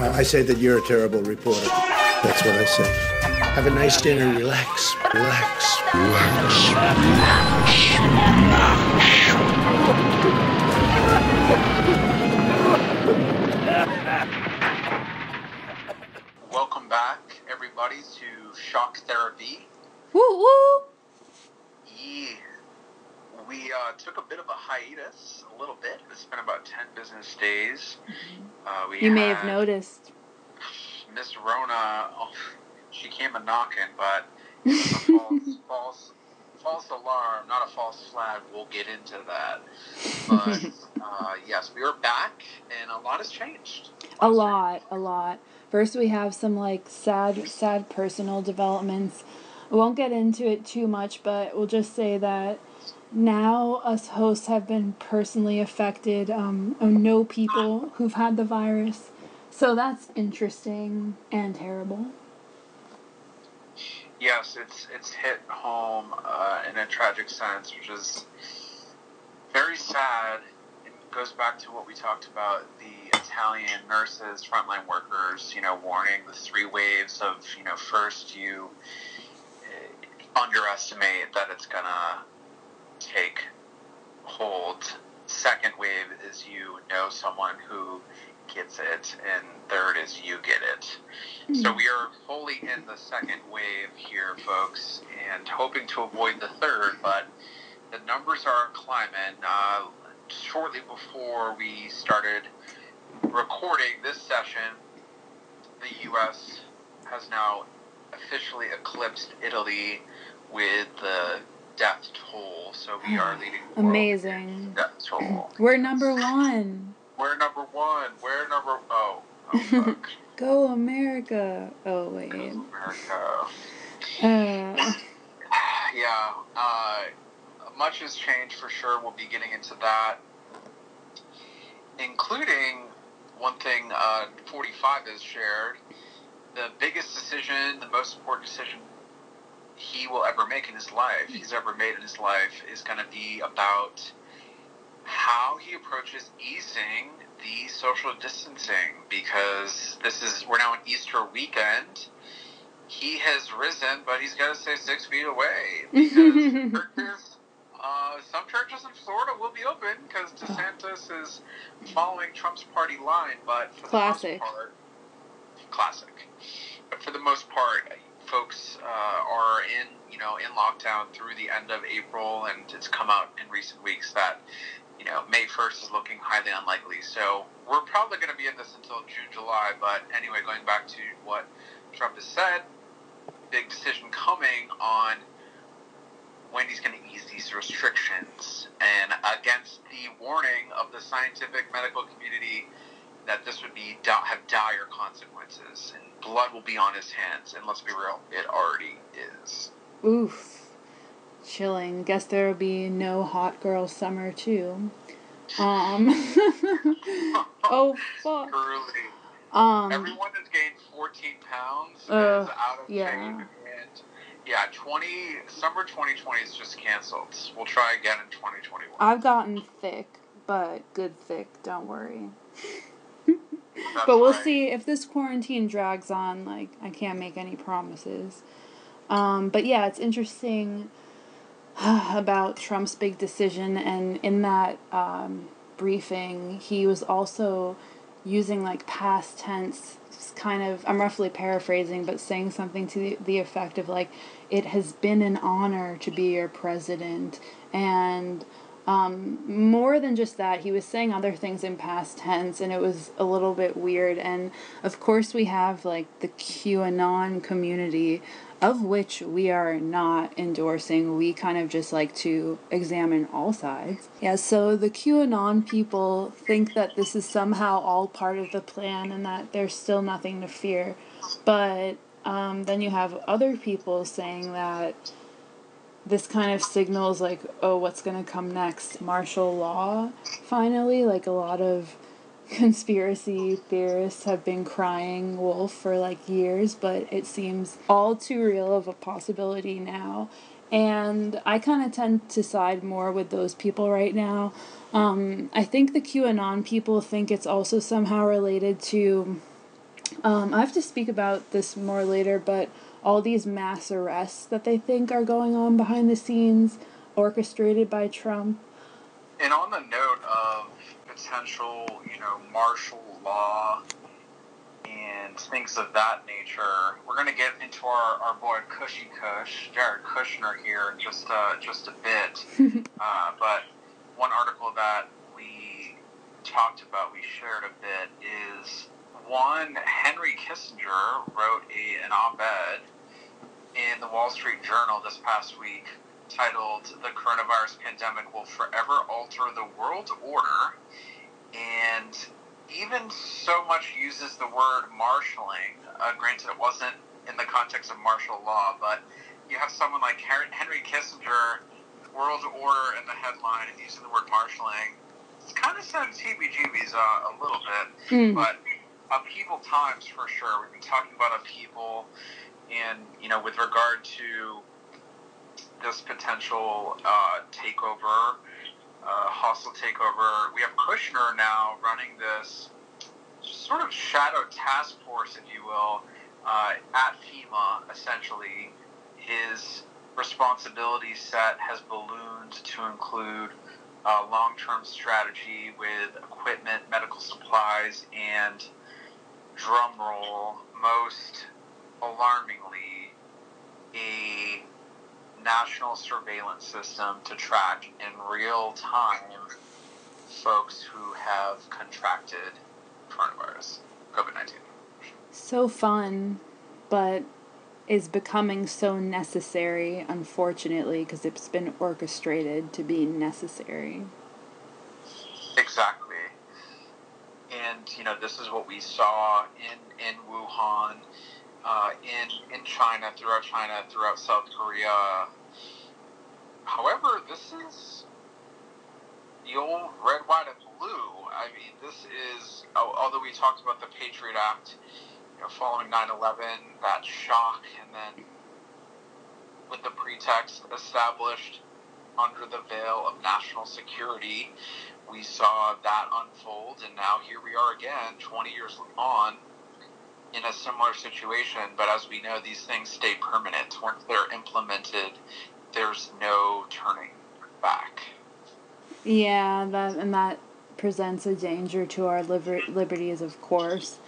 Uh, I say that you're a terrible reporter. That's what I say. Have a nice dinner. Relax. Relax. Relax. Welcome back, everybody, to Shock Therapy. Woo woo! Yeah. We uh, took a bit of a hiatus, a little bit. It's been about 10 business days. Uh, we You may have noticed. Miss Rona, oh, she came a knocking, but it a false, false, false alarm, not a false flag. We'll get into that. But uh, yes, we are back, and a lot has changed. A has lot, a lot. First, we have some like sad, sad personal developments. I won't get into it too much, but we'll just say that now us hosts have been personally affected. Um, I know people who've had the virus, so that's interesting and terrible. Yes, it's it's hit home uh, in a tragic sense, which is very sad. It goes back to what we talked about the Italian nurses, frontline workers. You know, warning the three waves of you know first you uh, underestimate that it's gonna take hold. Second wave is you know someone who gets it, and third is you get it. So we are fully in the second wave here, folks, and hoping to avoid the third, but the numbers are climbing. Uh, shortly before we started recording this session, the U.S. has now officially eclipsed Italy with the death toll. So we are leading the world Amazing. death toll. We're number one. We're number one. We're number oh. Oh fuck. Go America. Oh wait. America. Uh, yeah, uh, much has changed for sure. We'll be getting into that, including one thing uh, 45 has shared. The biggest decision, the most important decision he will ever make in his life, he's ever made in his life, is going to be about how he approaches easing the social distancing because this is we're now in Easter weekend he has risen, but he's got to stay six feet away because churches, uh, some churches in Florida will be open because DeSantis is following Trump's party line. But for Classic. the most part, classic. But for the most part, folks uh, are in you know in lockdown through the end of April, and it's come out in recent weeks that you know May first is looking highly unlikely. So we're probably going to be in this until June, July. But anyway, going back to what Trump has said big decision coming on when he's going to ease these restrictions. And against the warning of the scientific medical community that this would be have dire consequences and blood will be on his hands. And let's be real, it already is. oof. Chilling. Guess there'll be no hot girl summer too. Um. oh fuck. Truly. Um. Everyone has gained 14 pounds Uh, out of yeah. shape. And yeah, 20 summer 2020 is just canceled. We'll try again in 2021. I've gotten thick, but good thick. Don't worry. But we'll right. see if this quarantine drags on. Like, I can't make any promises. Um, but yeah, it's interesting about Trump's big decision, and in that um, briefing, he was also using like past tense, kind of. I'm roughly paraphrasing, but saying something to the, the effect of like, "It has been an honor to be your president," and um, more than just that, he was saying other things in past tense, and it was a little bit weird. And of course, we have like the QAnon community, of which we are not endorsing. We kind of just like to examine all sides. Yeah, so the QAnon people think that this is somehow all part of the plan and that there's still nothing to fear. But um, then you have other people saying that this kind of signals like oh what's going to come next? Martial law finally? Like a lot of conspiracy theorists have been crying wolf for like years but it seems all too real of a possibility now. And i kind of tend to side more with those people right now. Um, i think the qanon people think it's also somehow related to Um, I have to speak about this more later, but all these mass arrests that they think are going on behind the scenes, orchestrated by Trump. And on the note of potential, you know, martial law and things of that nature, we're going to get into our, our boy Cushy Cush, Jared Kushner here in just, uh, just a bit. uh, but one article that we talked about, we shared a bit, is one, Henry Kissinger wrote a, an op ed in the Wall Street Journal this past week titled The Coronavirus Pandemic Will Forever Alter the World Order. And even so much uses the word marshaling. Uh, granted, it wasn't in the context of martial law, but you have someone like Henry Kissinger, World Order in the headline, and using the word marshaling. It's kind of sends heebie-jeebies uh, a little bit, mm. but upheaval times for sure. We've been talking about upheaval, and you know, with regard to this potential uh, takeover, uh, hostile takeover, we have Kushner now running this sort of shadow task force, if you will, uh, at FEMA. Essentially, his responsibility set has ballooned to include uh, long-term strategy with equipment, medical supplies, and drumroll, most alarmingly, a national surveillance system to track in real time folks who have contracted coronavirus, COVID 19. So fun, but is becoming so necessary, unfortunately, because it's been orchestrated to be necessary. Exactly and you know this is what we saw in in Wuhan, uh, in in China, throughout China, throughout South Korea. However, this is the old red, white, and blue. I mean, this is although we talked about the Patriot Act, you know, following 9/11, that shock, and then with the pretext established under the veil of national security we saw that unfold, and now here we are again, 20 years on, in a similar situation. But as we know, these things stay permanent. Once they're implemented, there's no turning back. Yeah, that and that presents a danger to our liber- liberties, of course.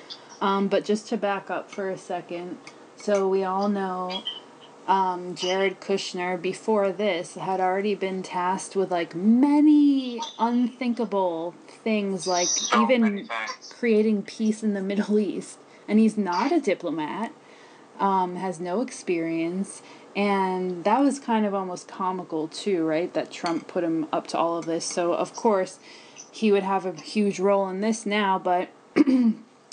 Um, but just to back up for a second, so we all know um, Jared Kushner before this had already been tasked with like many unthinkable things, like so even creating peace in the Middle East. And he's not a diplomat, um, has no experience. And that was kind of almost comical too, right? That Trump put him up to all of this. So, of course, he would have a huge role in this now. But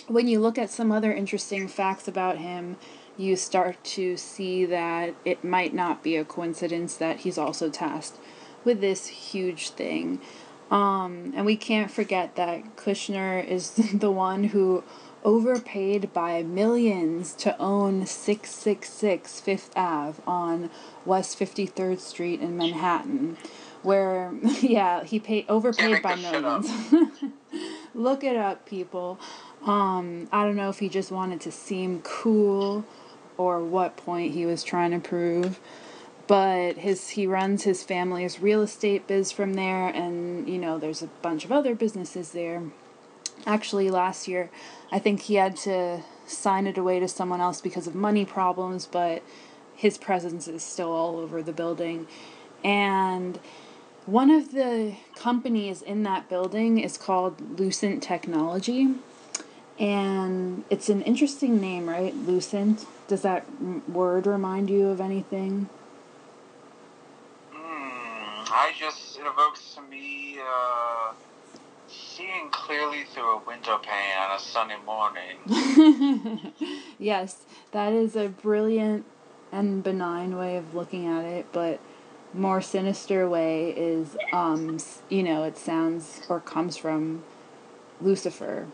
when you look at some other interesting facts about him, you start to see that it might not be a coincidence that he's also tasked with this huge thing. Um, and we can't forget that Kushner is the one who overpaid by millions to own 666 Fifth Ave on West 53rd Street in Manhattan, where, yeah, he paid overpaid by millions. Look it up, people. Um, I don't know if he just wanted to seem cool or what point he was trying to prove. But his he runs his family's real estate biz from there, and you know there's a bunch of other businesses there. Actually, last year, I think he had to sign it away to someone else because of money problems, but his presence is still all over the building. And one of the companies in that building is called Lucent Technology. And it's an interesting name, right? Lucent. Does that word remind you of anything? Mm, I just it evokes to me uh, seeing clearly through a window pane on a sunny morning. yes, that is a brilliant and benign way of looking at it, but more sinister way is um you know it sounds or comes from Lucifer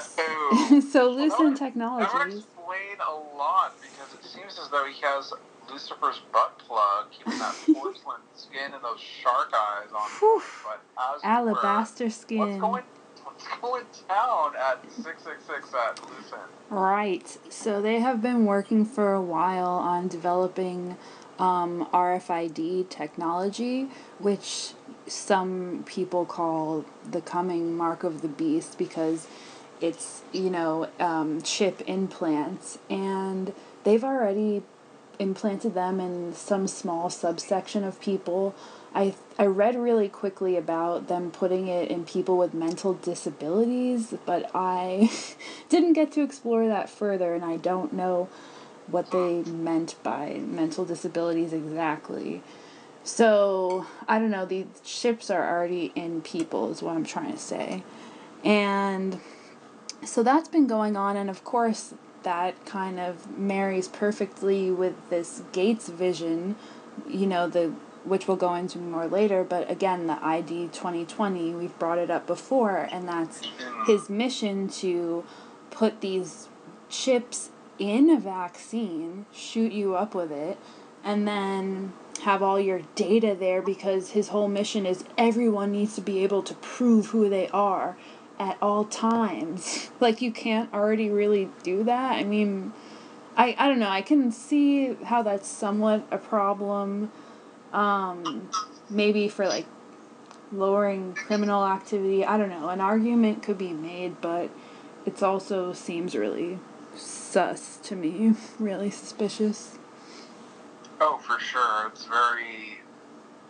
so Lucent well, Technologies. That would explain a lot because it seems as though he has Lucifer's butt plug, keeping that porcelain skin and those shark eyes on. But as Alabaster were, skin. What's going, what's going down at 666 at loose end? Right. So they have been working for a while on developing um, RFID technology, which some people call the coming mark of the beast because it's, you know, um, chip implants. And they've already implanted them in some small subsection of people. I, I read really quickly about them putting it in people with mental disabilities, but I didn't get to explore that further, and I don't know what they meant by mental disabilities exactly. So, I don't know, these chips are already in people, is what I'm trying to say. And so that's been going on, and of course, that kind of marries perfectly with this Gates vision, you know, the which we'll go into more later, but again, the ID 2020, we've brought it up before, and that's his mission to put these chips in a vaccine, shoot you up with it, and then have all your data there because his whole mission is everyone needs to be able to prove who they are at all times. like you can't already really do that. I mean, I I don't know. I can see how that's somewhat a problem. Um, maybe for like lowering criminal activity. I don't know. An argument could be made, but it also seems really sus to me. Really suspicious. Oh, for sure. It's very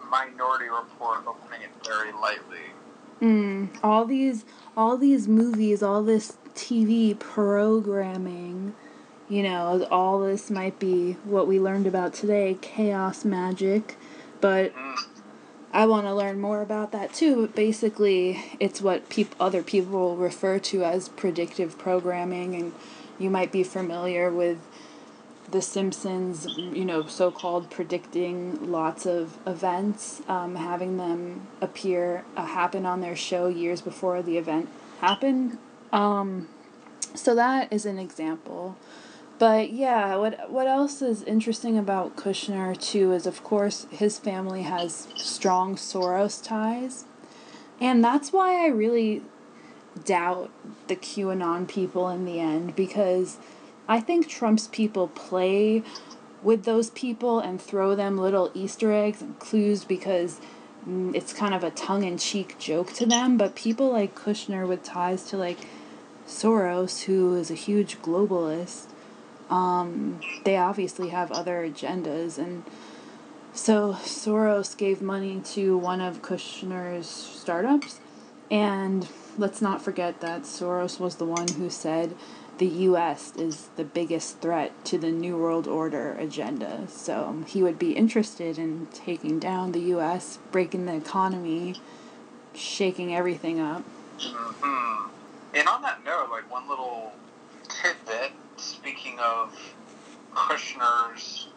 Minority Report opening it very lightly. Mm, all these all these movies, all this TV programming, you know, all this might be what we learned about today, chaos magic, but mm. I want to learn more about that too. But basically, it's what peop- other people refer to as predictive programming, and you might be familiar with the Simpsons, you know, so called predicting lots of events, um, having them appear, uh, happen on their show years before the event happened. Um, so that is an example. But yeah, what what else is interesting about Kushner too is of course his family has strong Soros ties. And that's why I really doubt the QAnon people in the end because I think Trump's people play with those people and throw them little Easter eggs and clues because mm, it's kind of a tongue in cheek joke to them. But people like Kushner with ties to like Soros, who is a huge globalist, um, they obviously have other agendas. And so Soros gave money to one of Kushner's startups. And let's not forget that Soros was the one who said the U.S. is the biggest threat to the New World Order agenda. So um, he would be interested in taking down the U.S., breaking the economy, shaking everything up. hmm And on that note, like one little tidbit, speaking of Kushner's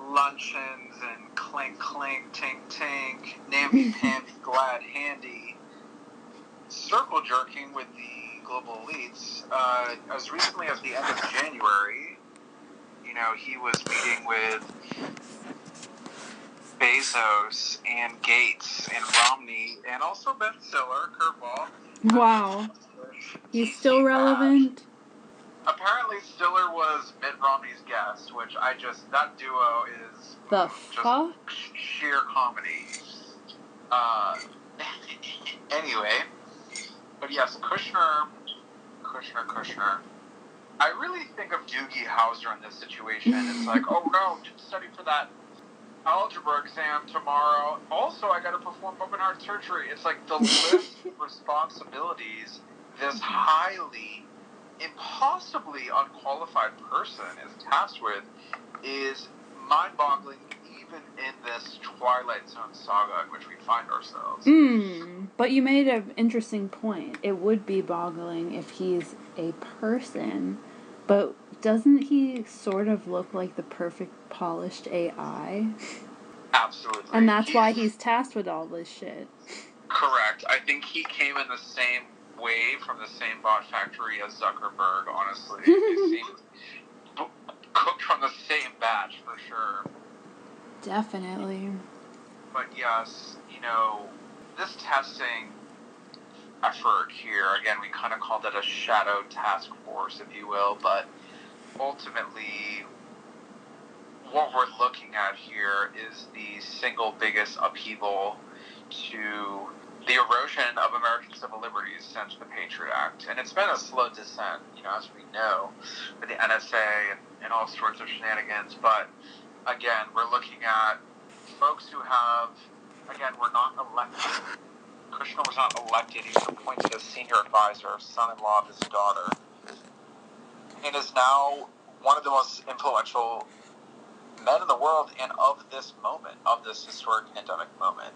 luncheons and clink clink tink tink, namby pamby glad handy, circle jerking with the global elites. Uh, as recently as the end of January, you know, he was meeting with Bezos and Gates and Romney and also Ben Stiller, curveball. Wow. He's still relevant? Apparently, Stiller was Mitt Romney's guest, which I just that duo is The just fuck? sheer comedy. Uh, anyway, but yes, Kushner, Kushner, Kushner. I really think of Doogie Howser in this situation. It's like, oh no, study for that algebra exam tomorrow. Also, I got to perform open heart surgery. It's like the list of responsibilities this highly, impossibly unqualified person is tasked with is mind-boggling. Even in this Twilight Zone saga in which we find ourselves. Hmm. But you made an interesting point. It would be boggling if he's a person, but doesn't he sort of look like the perfect polished AI? Absolutely. And that's why he's tasked with all this shit. correct. I think he came in the same way from the same bot factory as Zuckerberg. Honestly, cooked from the same batch for sure. Definitely. But yes, you know, this testing effort here. Again, we kind of called it a shadow task force, if you will, but ultimately, what we're looking at here is the single biggest upheaval to the erosion of American civil liberties since the Patriot Act. And it's been a slow descent, you know, as we know, with the NSA and, and all sorts of shenanigans. But again, we're looking at folks who have, again, we're not elected. Kushner was not elected. He was appointed as senior advisor, son-in-law of his daughter, and is now one of the most influential men in the world and of this moment, of this historic pandemic moment.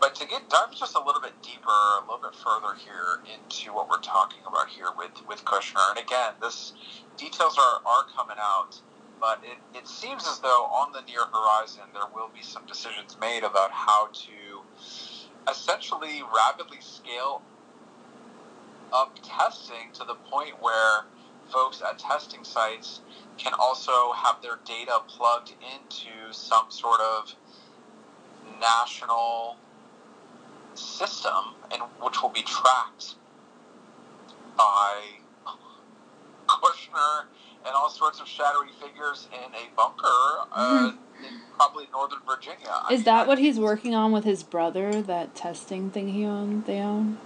But to get dive just a little bit deeper, a little bit further here into what we're talking about here with, with Kushner, and again, this details are, are coming out, but it, it seems as though on the near horizon there will be some decisions made about how to essentially rapidly scale up testing to the point where folks at testing sites can also have their data plugged into some sort of national system, and which will be tracked by Kushner and all sorts of shadowy figures in a bunker, uh, mm-hmm. in probably Northern Virginia. Is I that what he's working on with his brother? That testing thing he own, they own.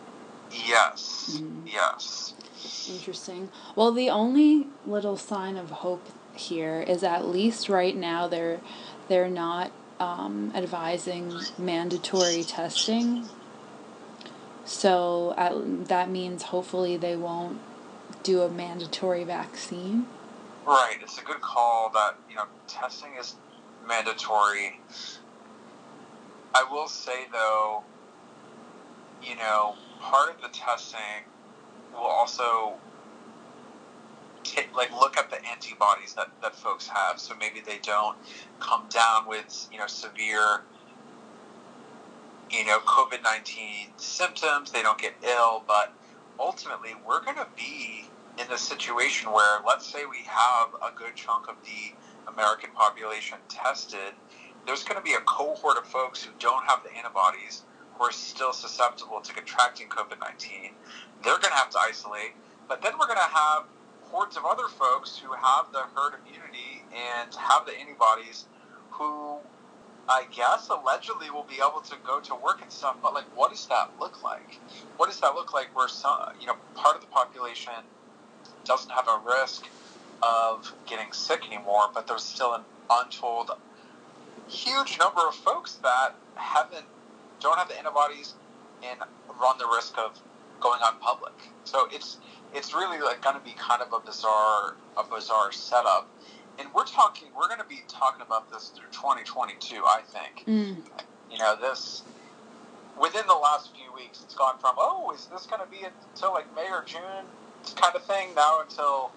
Yes. Mm-hmm. Yes. Interesting. Well, the only little sign of hope here is at least right now they're they're not um, advising mandatory testing. So at, that means hopefully they won't do a mandatory vaccine. Right. It's a good call that, you know, testing is mandatory. I will say, though, you know, part of the testing will also take, like look at the antibodies that, that folks have. So maybe they don't come down with, you know, severe you know, COVID 19 symptoms, they don't get ill, but ultimately we're going to be in a situation where, let's say we have a good chunk of the American population tested, there's going to be a cohort of folks who don't have the antibodies who are still susceptible to contracting COVID 19. They're going to have to isolate, but then we're going to have hordes of other folks who have the herd immunity and have the antibodies who I guess allegedly will be able to go to work and stuff, but like, what does that look like? What does that look like where some, you know, part of the population doesn't have a risk of getting sick anymore, but there's still an untold huge number of folks that haven't, don't have the antibodies and run the risk of going on public. So it's, it's really like going to be kind of a bizarre, a bizarre setup and we're talking, we're going to be talking about this through 2022, I think. Mm. You know, this within the last few weeks, it's gone from oh, is this going to be until like May or June kind of thing now until,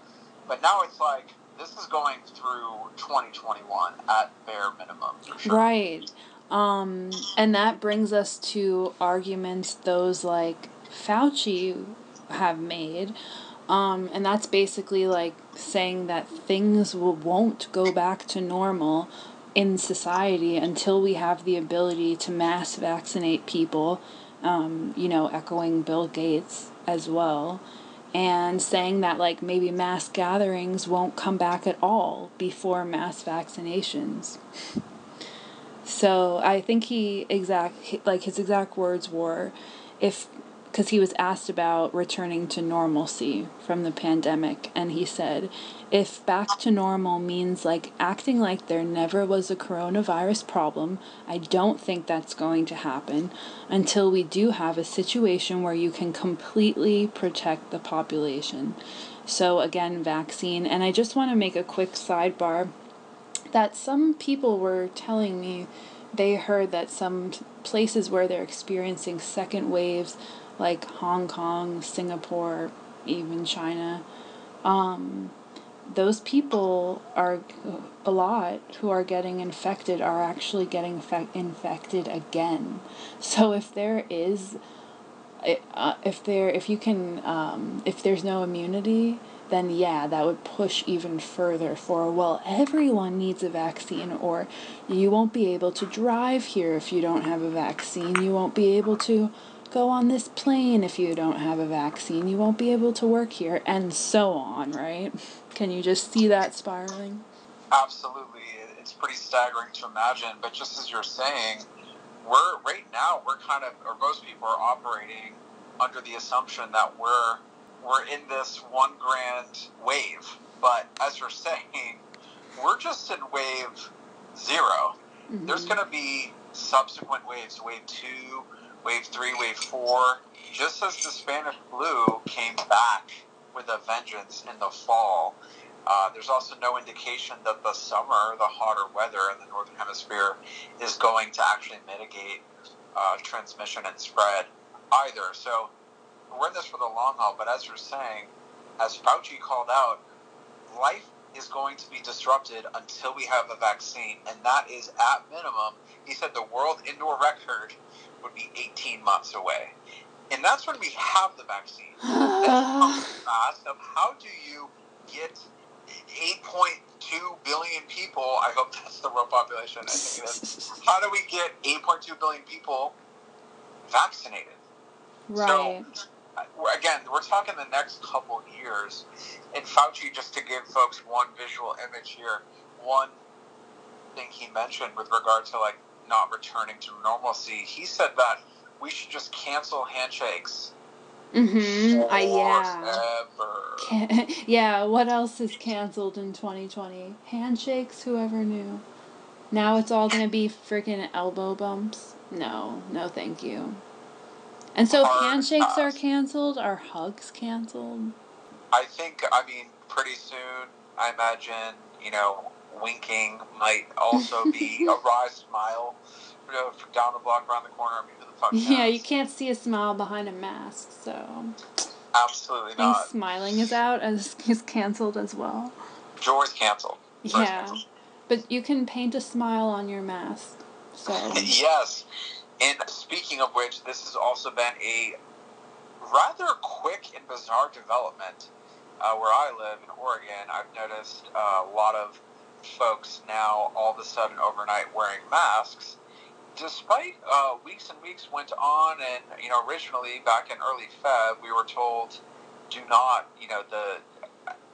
but now it's like this is going through 2021 at bare minimum. Sure. Right. Um, and that brings us to arguments those like Fauci have made um, and that's basically like saying that things will, won't go back to normal in society until we have the ability to mass vaccinate people, um, you know, echoing Bill Gates as well, and saying that like maybe mass gatherings won't come back at all before mass vaccinations. So I think he exact like his exact words were, if because he was asked about returning to normalcy from the pandemic, and he said, if back to normal means like acting like there never was a coronavirus problem, I don't think that's going to happen until we do have a situation where you can completely protect the population. So, again, vaccine. And I just want to make a quick sidebar that some people were telling me they heard that some places where they're experiencing second waves like Hong Kong, Singapore, even China, um, those people are a lot who are getting infected are actually getting infected again. So if there is, uh, if there if you can um, if there's no immunity, then yeah, that would push even further for well, everyone needs a vaccine, or you won't be able to drive here if you don't have a vaccine. You won't be able to go on this plane if you don't have a vaccine. You won't be able to work here, and so on, right? Can you just see that spiraling? Absolutely. It's pretty staggering to imagine, but just as you're saying, we're right now we're kind of or most people are operating under the assumption that we're we're in this one grand wave. But as you're saying, we're just in wave 0 mm-hmm. There's going to be subsequent waves, wave two, wave three, wave four. Just as the Spanish flu came back with a vengeance in the fall, uh, there's also no indication that the summer, the hotter weather in the northern hemisphere, is going to actually mitigate uh, transmission and spread either. So we're in this for the long haul. But as you're saying, as Fauci called out, life is going to be disrupted until we have a vaccine, and that is at minimum. He said the world indoor record would be 18 months away, and that's when we have the vaccine. That's of how do you get 8.2 billion people? I hope that's the world population. I think it is. How do we get 8.2 billion people vaccinated? Right. Uh, so, again, we're talking the next couple years. And Fauci, just to give folks one visual image here, one thing he mentioned with regard to like not returning to normalcy, he said that we should just cancel handshakes. Mm-hmm. I yeah. yeah. What else is canceled in 2020? Handshakes. Whoever knew. Now it's all gonna be freaking elbow bumps. No, no, thank you. And so, if handshakes are canceled, are hugs canceled? I think, I mean, pretty soon, I imagine, you know, winking might also be a wry smile you know, down the block, around the corner. I mean, who the fuck Yeah, you can't see a smile behind a mask, so. Absolutely not. smiling is out as is canceled as well. Joy's canceled. Yeah, but you can paint a smile on your mask. So. yes, and speaking of which, this has also been a rather quick and bizarre development uh, where I live in Oregon. I've noticed uh, a lot of folks now all of a sudden overnight wearing masks. Despite uh, weeks and weeks went on, and you know, originally back in early Feb, we were told, do not, you know, the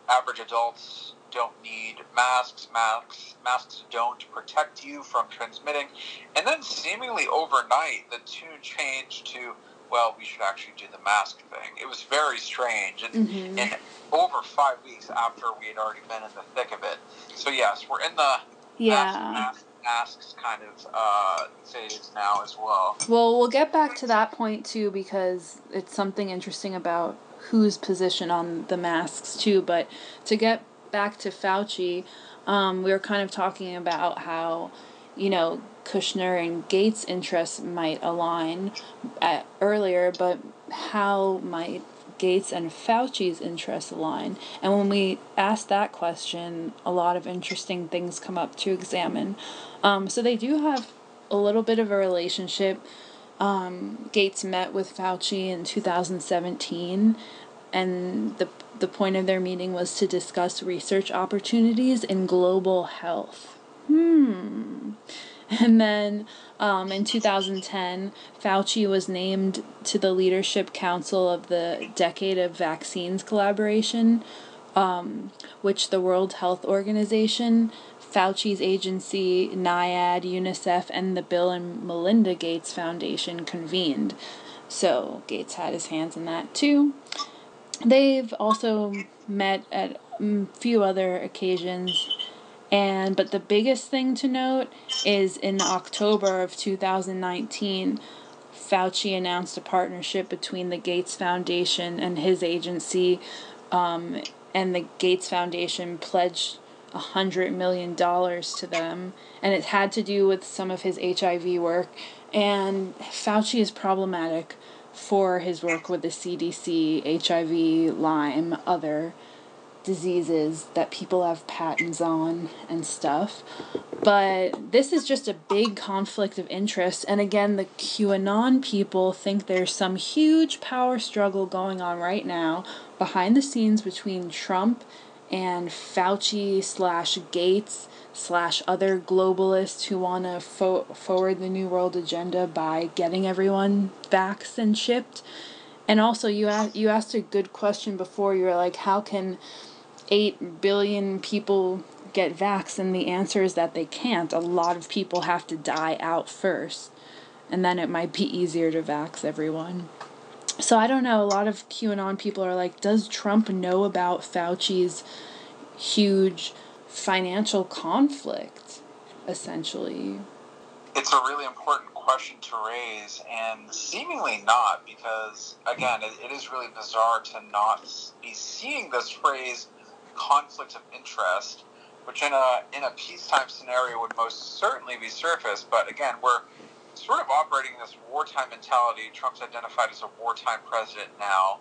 average adults don't need masks. Masks masks don't protect you from transmitting. And then seemingly overnight, the tune changed to well, we should actually do the mask thing. It was very strange, and, mm-hmm. and over five weeks after we had already been in the thick of it. So yes, we're in the yeah. Mask, masks kind of uh, phase now as well. Well, we'll get back to that point too because it's something interesting about whose position on the masks too. But to get back to Fauci, um, we were kind of talking about how, you know, Kushner and Gates' interests might align at, earlier, but how might Gates and Fauci's interests align? And when we ask that question, a lot of interesting things come up to examine. Um, so they do have a little bit of a relationship. Um, Gates met with Fauci in 2017 and the the point of their meeting was to discuss research opportunities in global health. Hmm. And then um, in 2010, Fauci was named to the Leadership Council of the Decade of Vaccines Collaboration, um, which the World Health Organization, Fauci's agency, NIAID, UNICEF, and the Bill and Melinda Gates Foundation convened. So Gates had his hands in that too. They've also met at a few other occasions and but the biggest thing to note is in October of 2019 Fauci announced a partnership between the Gates Foundation and his agency um, and the Gates Foundation pledged a hundred million dollars to them. And it had to do with some of his HIV work. And Fauci is problematic for his work with the CDC, HIV, Lyme, other diseases that people have patents on and stuff. But this is just a big conflict of interest. And again, the QAnon people think there's some huge power struggle going on right now behind the scenes between Trump and Fauci slash Gates slash other globalists who want to fo- forward the New World agenda by getting everyone vaxxed and shipped. And also, you asked, you asked a good question before. You were like, how can 8 billion people get vaxxed? And the answer is that they can't. A lot of people have to die out first. And then it might be easier to vax everyone. So I don't know. A lot of QAnon people are like, does Trump know about Fauci's huge financial conflict, essentially? It's a really important question to raise, and seemingly not, because again, it, it is really bizarre to not be seeing this phrase conflict of interest, which in a in a peacetime scenario would most certainly be surfaced. But again, we're sort of operating this wartime mentality. Trump's identified as a wartime president now,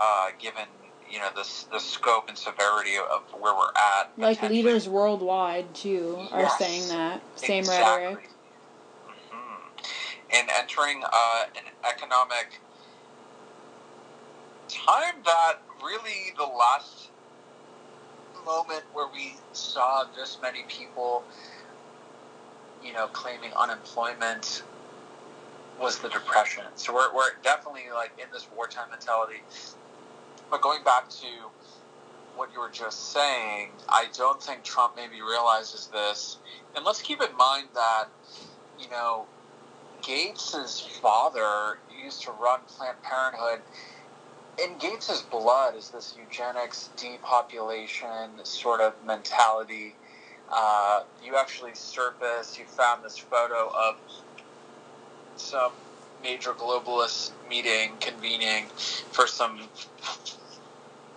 uh, given you know the the scope and severity of where we're at. Like leaders worldwide too are yes, saying that same exactly. rhetoric. Mm-hmm. And entering uh, an economic time that really the last moment where we saw this many people, you know, claiming unemployment was the depression. So we're, we're definitely like in this wartime mentality. But going back to what you were just saying, I don't think Trump maybe realizes this. And let's keep in mind that, you know, Gates's father used to run Planned Parenthood. In Gates's blood is this eugenics, depopulation sort of mentality. Uh, you actually surfaced, you found this photo of some major globalist meeting convening for some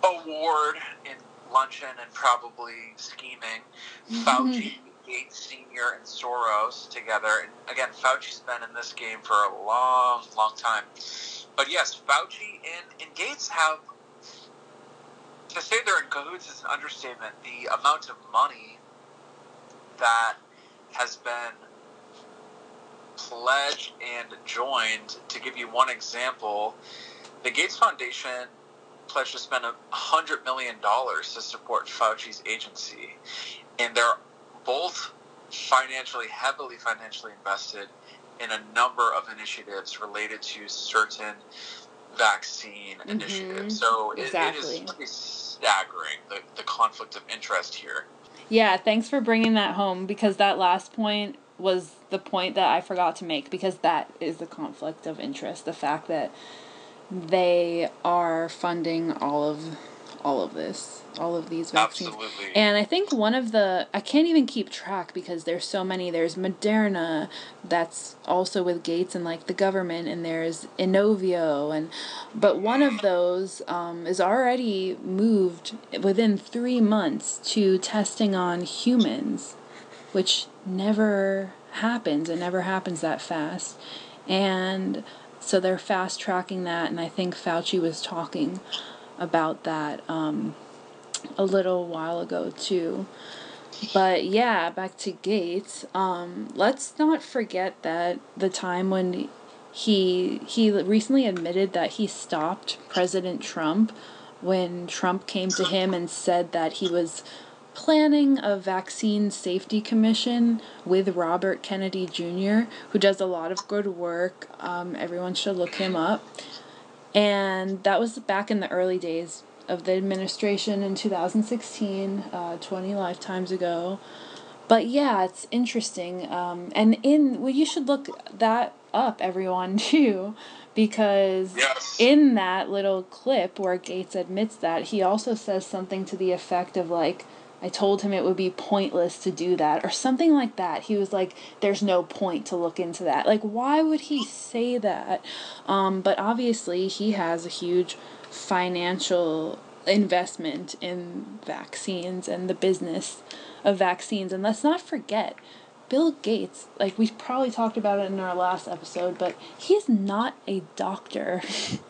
award in luncheon and probably scheming. Mm-hmm. Fauci, Gates Senior, and Soros together. And again, Fauci's been in this game for a long, long time. But yes, Fauci and, and Gates have to say they're in cahoots is an understatement. The amount of money that has been pledged and joined. To give you one example, the Gates Foundation pledged to spend $100 million to support Fauci's agency. And they're both financially, heavily financially invested in a number of initiatives related to certain vaccine mm-hmm. initiatives. So exactly. it, it is staggering, the, the conflict of interest here. Yeah, thanks for bringing that home because that last point was the point that I forgot to make because that is the conflict of interest. The fact that they are funding all of all of this, all of these vaccines. Absolutely. And I think one of the I can't even keep track because there's so many. There's Moderna that's also with Gates and like the government and there's Inovio and but one of those um, is already moved within 3 months to testing on humans which never happens. It never happens that fast. And so they're fast tracking that, and I think Fauci was talking about that um, a little while ago too. But yeah, back to Gates. Um, let's not forget that the time when he he recently admitted that he stopped President Trump when Trump came to him and said that he was planning a vaccine safety commission with Robert Kennedy Jr., who does a lot of good work. Um, everyone should look him up. And that was back in the early days of the administration in 2016, uh, 20 lifetimes ago. But yeah, it's interesting. Um, and in, well, you should look that up, everyone, too, because yes. in that little clip where Gates admits that, he also says something to the effect of like, I told him it would be pointless to do that or something like that. He was like, there's no point to look into that. Like, why would he say that? Um, but obviously, he has a huge financial investment in vaccines and the business of vaccines. And let's not forget, Bill Gates, like we probably talked about it in our last episode, but he's not a doctor.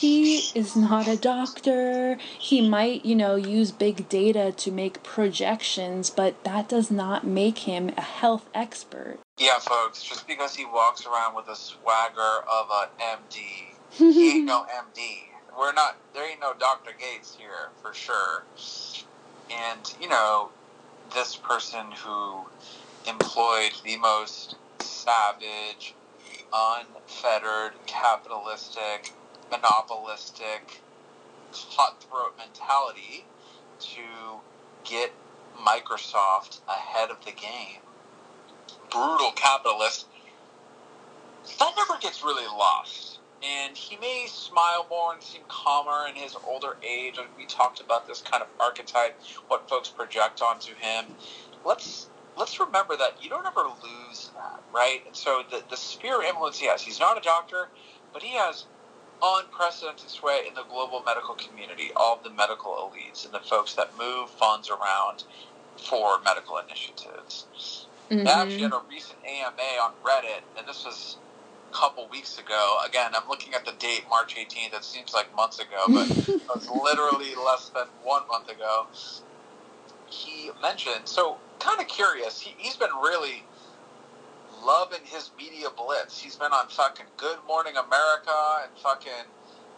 he is not a doctor. He might, you know, use big data to make projections, but that does not make him a health expert. Yeah, folks, just because he walks around with a swagger of an MD, he ain't no MD. We're not, there ain't no Dr. Gates here, for sure. And, you know, this person who employed the most savage, unfettered, capitalistic, monopolistic, cutthroat mentality to get Microsoft ahead of the game. Brutal capitalist. That never gets really lost. And he may smile more and seem calmer in his older age. We talked about this kind of archetype, what folks project onto him. Let's let's remember that you don't ever lose that, right? And so the, the sphere of influence, yes, he's not a doctor, but he has unprecedented sway in the global medical community, all of the medical elites and the folks that move funds around for medical initiatives. Mm-hmm. I actually had a recent AMA on Reddit, and this was a couple weeks ago. Again, I'm looking at the date, March 18th. It seems like months ago, but it was literally less than one month ago. He mentioned, so kind of curious, he, he's been really loving his media blitz. He's been on fucking Good Morning America and fucking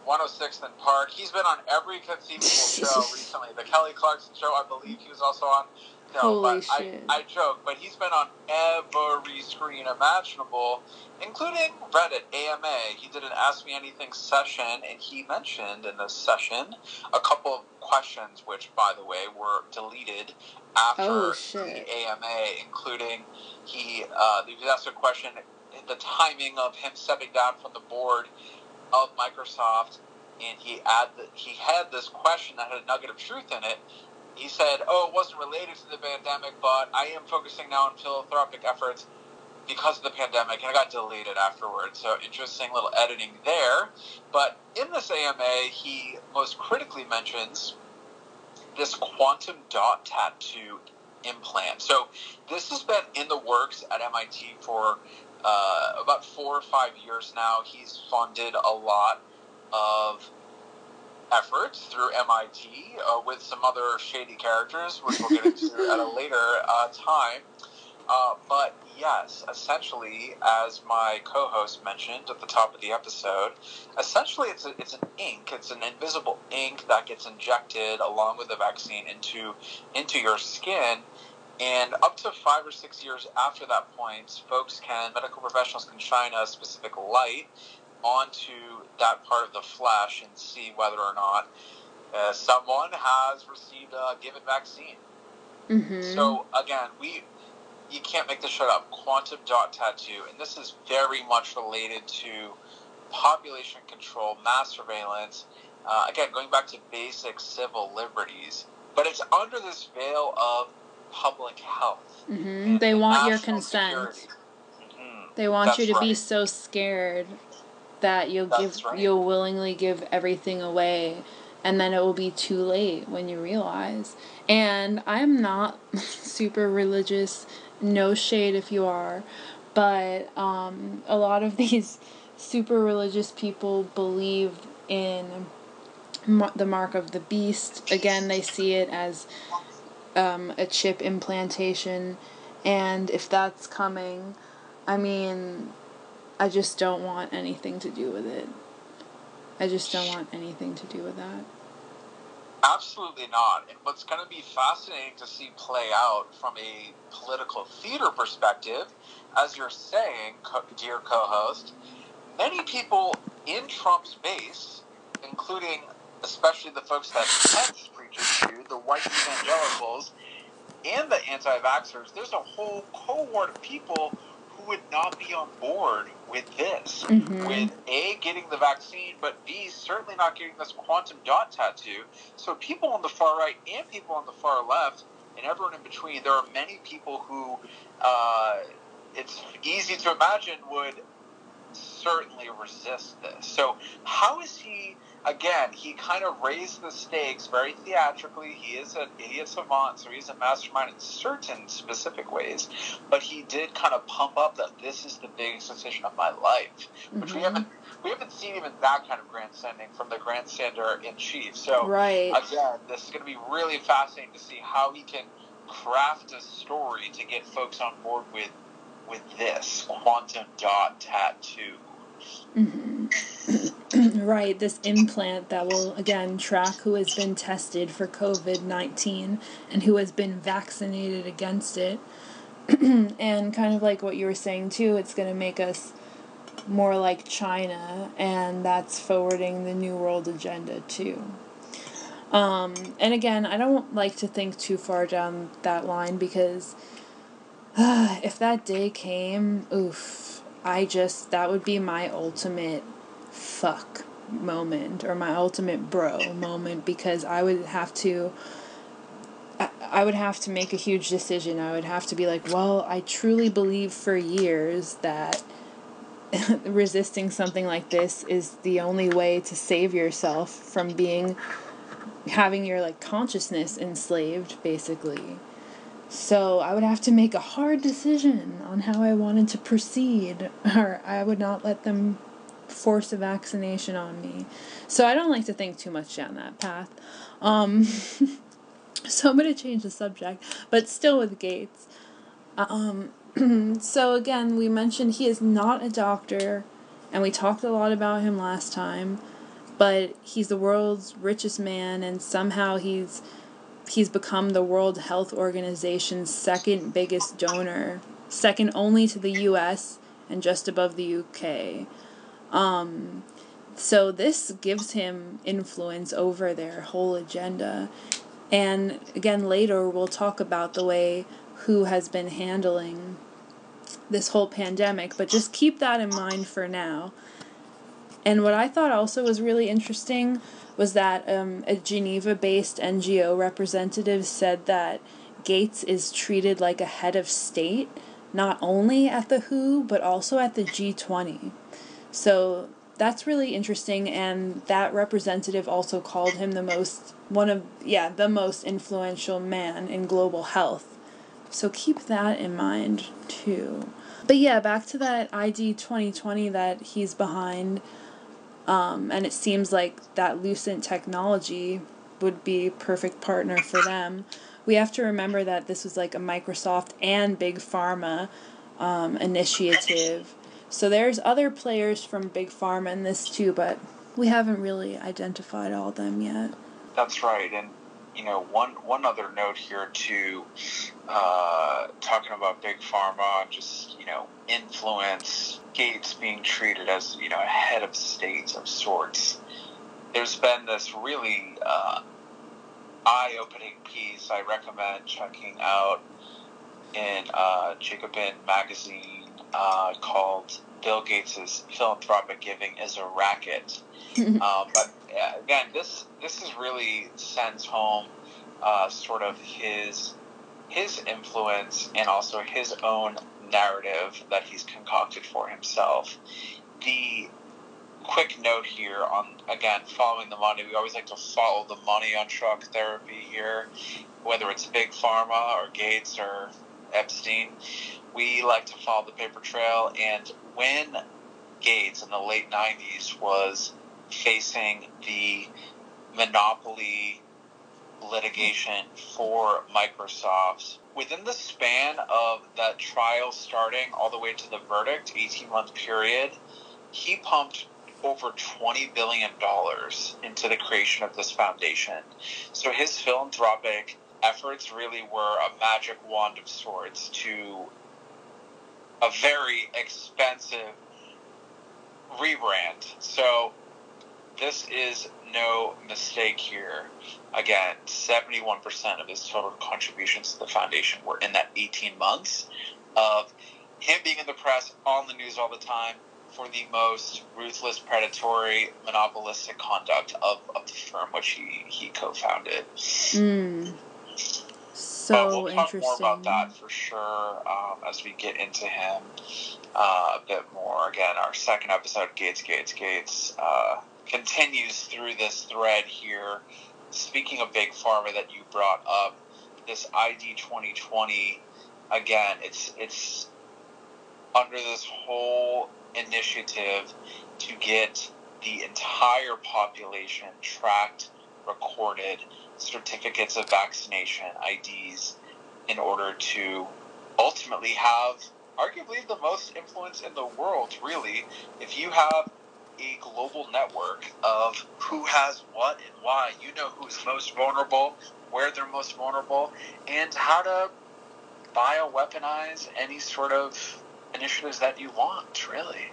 106th and Park. He's been on every conceivable show recently. The Kelly Clarkson show, I believe he was also on. No, Holy but shit. I, I joke, but he's been on every screen imaginable, including Reddit, AMA. He did an Ask Me Anything session, and he mentioned in the session a couple of questions, which, by the way, were deleted after oh, the AMA, including he, uh, he asked a question, the timing of him stepping down from the board of Microsoft, and he had he had this question that had a nugget of truth in it. He said, "Oh, it wasn't related to the pandemic, but I am focusing now on philanthropic efforts because of the pandemic," and it got deleted afterwards. So interesting little editing there. But in this AMA, he most critically mentions this quantum dot tattoo implant. So this has been in the works at MIT for uh, about four or five years now. He's funded a lot of efforts through MIT uh, with some other shady characters, which we'll get into at a later uh, time. Uh, but yes, essentially, as my co-host mentioned at the top of the episode, essentially it's a, it's an ink. It's an invisible ink that gets injected along with the vaccine into into your skin, and up to five or six years after that point, folks can, medical professionals can shine a specific light onto that part of the flesh and see whether or not uh, someone has received a given vaccine. Mm-hmm. So again, we you can't make this shit up. Quantum dot tattoo, and this is very much related to population control, mass surveillance. Uh, again, going back to basic civil liberties, but it's under this veil of public health. Mm-hmm. They want your consent. Mm-hmm. They want That's you to right. be so scared that you'll That's give right. you'll willingly give everything away and then it will be too late when you realize. And I'm not super religious, no shade if you are, but um, a lot of these super religious people believe in the mark of the beast. Again, they see it as um, a chip implantation, and if that's coming, I mean, I just don't want anything to do with it. I just don't want anything to do with that. Absolutely not. And what's going to be fascinating to see play out from a political theater perspective, as you're saying, dear co host, many people in Trump's base, including especially the folks that Pence preaches to, the white evangelicals, and the anti vaxxers, there's a whole cohort of people who would not be on board with this. Mm-hmm. With A, getting the vaccine, but B, certainly not getting this quantum dot tattoo. So people on the far right and people on the far left, and everyone in between, there are many people who uh, it's easy to imagine would certainly resist this. So, how is he? Again, he kind of raised the stakes very theatrically. He is a he is a savant, so he's a mastermind in certain specific ways. But he did kind of pump up that this is the biggest decision of my life, which mm-hmm. we haven't we haven't seen even that kind of grandstanding from the grandstander in chief. So, right. again, this is going to be really fascinating to see how he can craft a story to get folks on board with with this quantum dot tattoo. Mm-hmm. right, this implant that will again track who has been tested for COVID 19 and who has been vaccinated against it. and kind of like what you were saying too, it's going to make us more like China, and that's forwarding the New World Agenda too. Um, and again, I don't like to think too far down that line because uh, if that day came, oof, I just, that would be my ultimate fuck moment or my ultimate bro moment because I would have to. I would have to make a huge decision. I would have to be like, well, I truly believe for years that resisting something like this is the only way to save yourself from being having your like consciousness enslaved basically so i would have to make a hard decision on how i wanted to proceed or i would not let them force a vaccination on me. So i don't like to think too much down that path. Um, so i'm going to change the subject but still with gates. Um, so again we mentioned he is not a doctor and we talked a lot about him last time but he's the world's richest man and somehow he's he's become the World Health Organization's second biggest donor, second only to the US and just above the UK. Um, so this gives him influence over their whole agenda. And again, later we'll talk about the way WHO has been handling this whole pandemic, but just keep that in mind for now. And what I thought also was really interesting was that um, a Geneva based NGO representative said that Gates is treated like a head of state, not only at the WHO, but also at the G20. So that's really interesting, and that representative also called him the most, one of, yeah, the most influential man in global health. So keep that in mind too. But yeah, back to that ID 2020 that he's behind. Um, and it seems like that Lucent technology would be perfect partner for them. We have to remember that this was like a Microsoft and Big Pharma um, initiative. So there's other players from Big Pharma in this too, but we haven't really identified all of them yet. That's right, and you know one one other note here too, uh, talking about Big Pharma, and just you know influence Gates being treated as you know a head of state of sorts. There's been this really uh, eye-opening piece I recommend checking out in uh, Jacobin magazine uh, called "Bill Gates's Philanthropic Giving is a Racket." um, but again, this this is really sends home uh, sort of his his influence and also his own narrative that he's concocted for himself. The quick note here on again following the money. We always like to follow the money on shock therapy here, whether it's big pharma or Gates or Epstein. We like to follow the paper trail, and when Gates in the late '90s was facing the monopoly litigation for Microsoft. Within the span of that trial starting all the way to the verdict, 18 month period, he pumped over $20 billion into the creation of this foundation. So his philanthropic efforts really were a magic wand of sorts to a very expensive rebrand. So this is no mistake here. Again, 71% of his total contributions to the foundation were in that 18 months of him being in the press, on the news all the time, for the most ruthless, predatory, monopolistic conduct of, of the firm which he, he co founded. Mm. So we'll talk interesting. more about that for sure um, as we get into him uh, a bit more. Again, our second episode, Gates, Gates, Gates. Uh, continues through this thread here. Speaking of big pharma that you brought up, this ID 2020 again, it's it's under this whole initiative to get the entire population tracked, recorded, certificates of vaccination, IDs, in order to ultimately have arguably the most influence in the world, really. If you have a global network of who has what and why, you know who's most vulnerable, where they're most vulnerable, and how to bioweaponize any sort of initiatives that you want, really.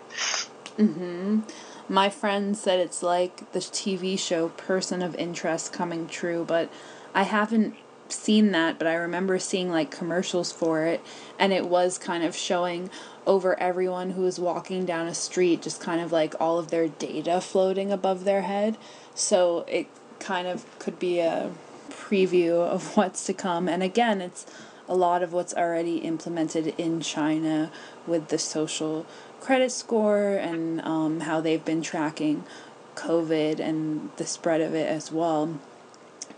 Mm-hmm. My friend said it's like the TV show Person of Interest coming true, but I haven't seen that, but I remember seeing like commercials for it, and it was kind of showing over everyone who was walking down a street, just kind of like all of their data floating above their head. So it kind of could be a preview of what's to come. And again, it's a lot of what's already implemented in China with the social credit score and um, how they've been tracking COVID and the spread of it as well.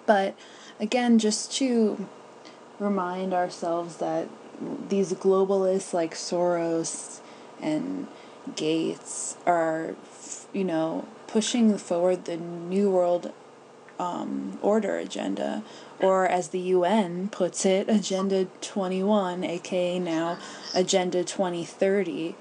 But again, just to remind ourselves that these globalists like Soros and Gates are, you know, pushing forward the New World um, Order agenda, or as the UN puts it, Agenda 21, aka now Agenda 2030 to,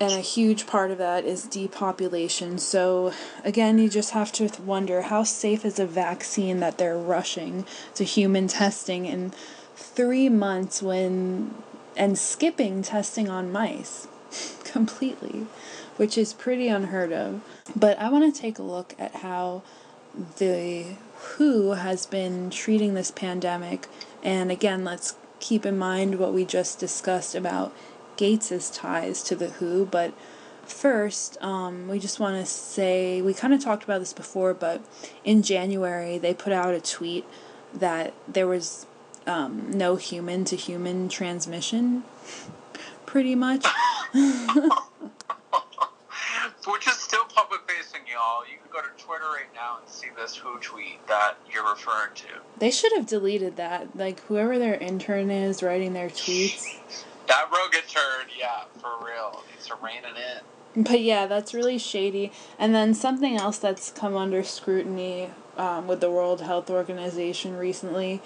and a huge part of that is depopulation. So, again, you just have to wonder how safe is a vaccine that they're rushing to human testing in three months when and skipping testing on mice completely, which is pretty unheard of. But I want to take a look at how the WHO has been treating this pandemic. And again, let's keep in mind what we just discussed about Gates's ties to the WHO, but first, um, we just want to say we kind of talked about this before, but in January they put out a tweet that there was um, no human to human transmission, pretty much. Which is still public facing, y'all. You can go to Twitter right now and see this WHO tweet that you're referring to. They should have deleted that. Like, whoever their intern is writing their tweets. That Rogan turd, yeah, for real. It's raining in. But yeah, that's really shady. And then something else that's come under scrutiny um, with the World Health Organization recently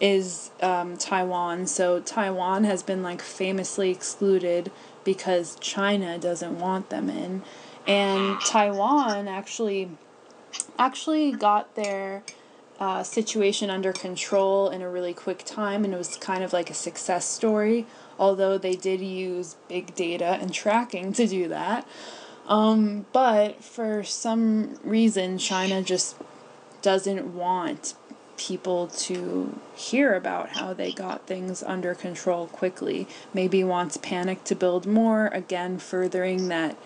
is um, Taiwan. So Taiwan has been like famously excluded because China doesn't want them in. And Taiwan actually actually got their uh, situation under control in a really quick time, and it was kind of like a success story although they did use big data and tracking to do that. Um, but for some reason, China just doesn't want people to hear about how they got things under control quickly. Maybe wants panic to build more, again, furthering that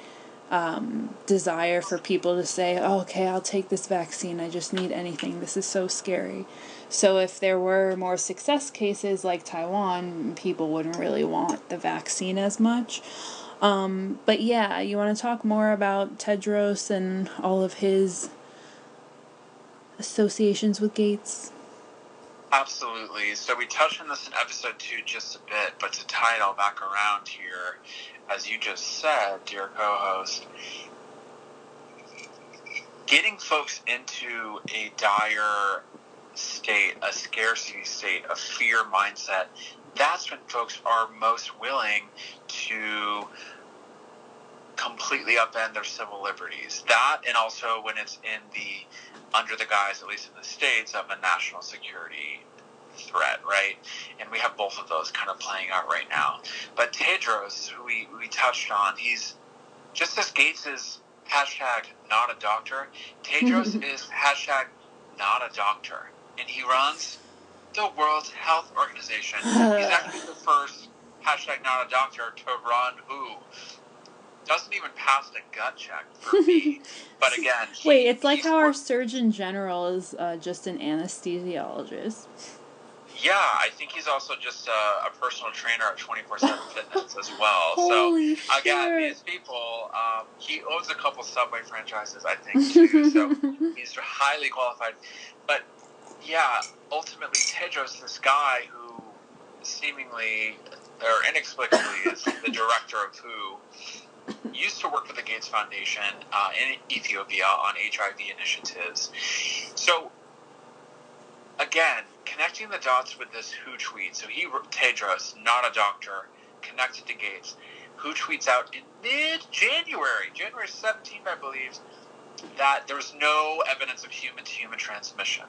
um, desire for people to say, oh, okay, I'll take this vaccine. I just need anything. This is so scary. So if there were more success cases like Taiwan, people wouldn't really want the vaccine as much. Um, but yeah, you want to talk more about Tedros and all of his associations with Gates? Absolutely. So we touched on this in episode two just a bit, but to tie it all back around here, as you just said, dear co-host, getting folks into a dire state, a scarcity state, a fear mindset, that's when folks are most willing to completely upend their civil liberties. That, and also when it's in the under the guise, at least in the states, of a national security threat, right? And we have both of those kind of playing out right now. But Tedros, who we, we touched on, he's just as Gates is hashtag not a doctor, Tedros is hashtag not a doctor and he runs the World Health Organization. He's actually the first hashtag not a doctor to run who doesn't even pass the gut check for me. but again, wait, it's like how our Surgeon General is uh, just an anesthesiologist. Yeah, I think he's also just a, a personal trainer at 24 7 Fitness as well. Holy so, again, these people, um, he owns a couple Subway franchises, I think, too. so, he's highly qualified. But yeah, ultimately Tedros, this guy who seemingly or inexplicably is the director of WHO, used to work for the Gates Foundation uh, in Ethiopia on HIV initiatives. So, again, connecting the dots with this WHO tweet. So he, Tedros, not a doctor, connected to Gates, who tweets out in mid-January, January 17th, I believe, that there was no evidence of human-to-human transmission,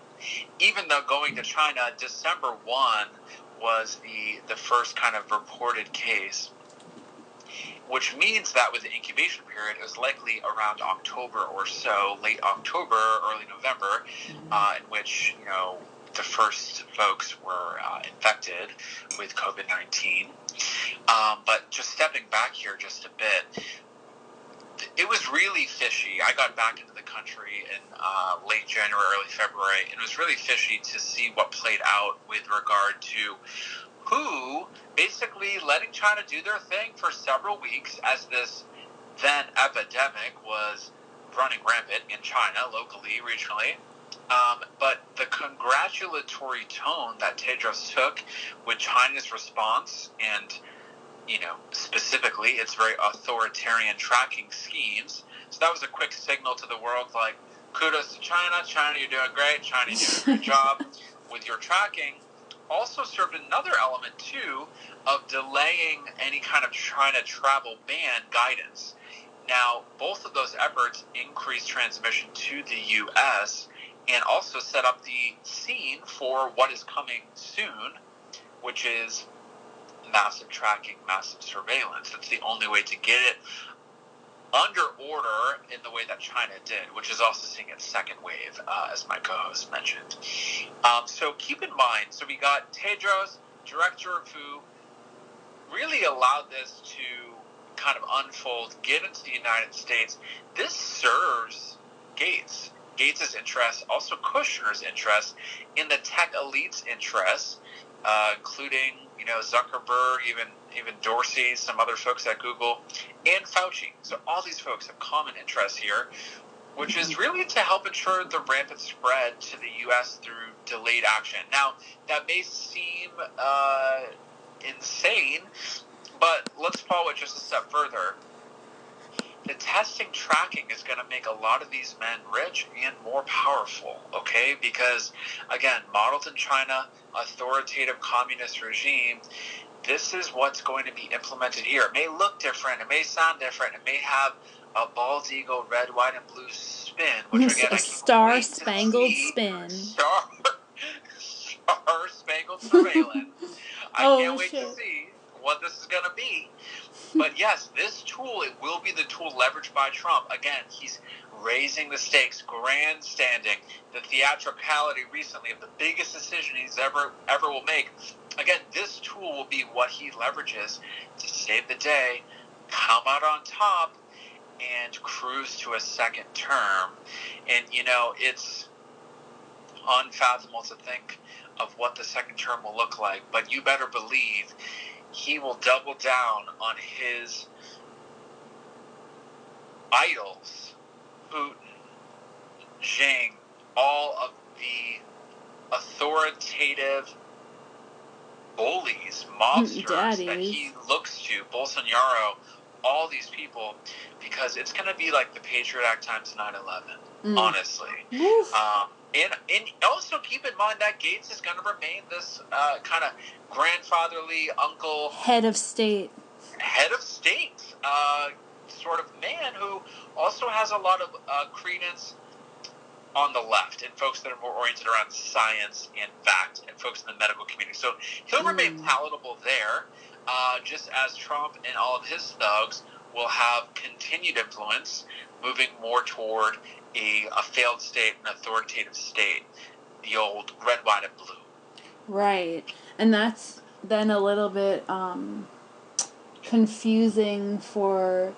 even though going to China, December 1 was the the first kind of reported case which means that with the incubation period, it was likely around October or so, late October, early November, mm-hmm. uh, in which you know the first folks were uh, infected with COVID nineteen. Um, but just stepping back here just a bit, it was really fishy. I got back into the country in uh, late January, early February, and it was really fishy to see what played out with regard to who basically letting China do their thing for several weeks as this then epidemic was running rampant in China, locally, regionally. Um, but the congratulatory tone that Tedros took with China's response and, you know, specifically its very authoritarian tracking schemes. So that was a quick signal to the world like, kudos to China. China, you're doing great. China, you're doing a good job with your tracking also served another element too of delaying any kind of China travel ban guidance. Now, both of those efforts increased transmission to the U.S. and also set up the scene for what is coming soon, which is massive tracking, massive surveillance. That's the only way to get it under order in the way that China did, which is also seeing its second wave, uh, as my co-host mentioned. Um, so keep in mind, so we got Tedros, director of WHO, really allowed this to kind of unfold, get into the United States. This serves Gates, Gates' interest, also Kushner's interest, in the tech elite's interest, uh, including you know Zuckerberg, even even Dorsey, some other folks at Google, and Fauci. So all these folks have common interests here, which is really to help ensure the rampant spread to the U.S. through delayed action. Now that may seem uh, insane, but let's follow it just a step further. The testing tracking is going to make a lot of these men rich and more powerful, okay? Because, again, modeled in China, authoritative communist regime, this is what's going to be implemented here. It may look different, it may sound different, it may have a bald eagle, red, white, and blue spin, which again, a star spangled spin. Star, star spangled surveillance. I oh, can't wait shit. to see what this is going to be. But yes, this tool, it will be the tool leveraged by Trump. Again, he's raising the stakes, grandstanding, the theatricality recently of the biggest decision he's ever ever will make. Again, this tool will be what he leverages to save the day, come out on top, and cruise to a second term. And you know, it's unfathomable to think of what the second term will look like, but you better believe he will double down on his idols Putin, Xi, all of the authoritative bullies, mobsters Daddies. that he looks to, Bolsonaro, all these people, because it's going to be like the Patriot Act times 9 11, mm. honestly. Um, and, and also keep in mind that Gates is going to remain this uh, kind of grandfatherly uncle, head of state, head of state, uh, sort of man who also has a lot of uh, credence on the left and folks that are more oriented around science and fact and folks in the medical community. So he'll mm. remain palatable there, uh, just as Trump and all of his thugs will have continued influence moving more toward a, a failed state, an authoritative state, the old red, white, and blue. Right. And that's then a little bit um, confusing for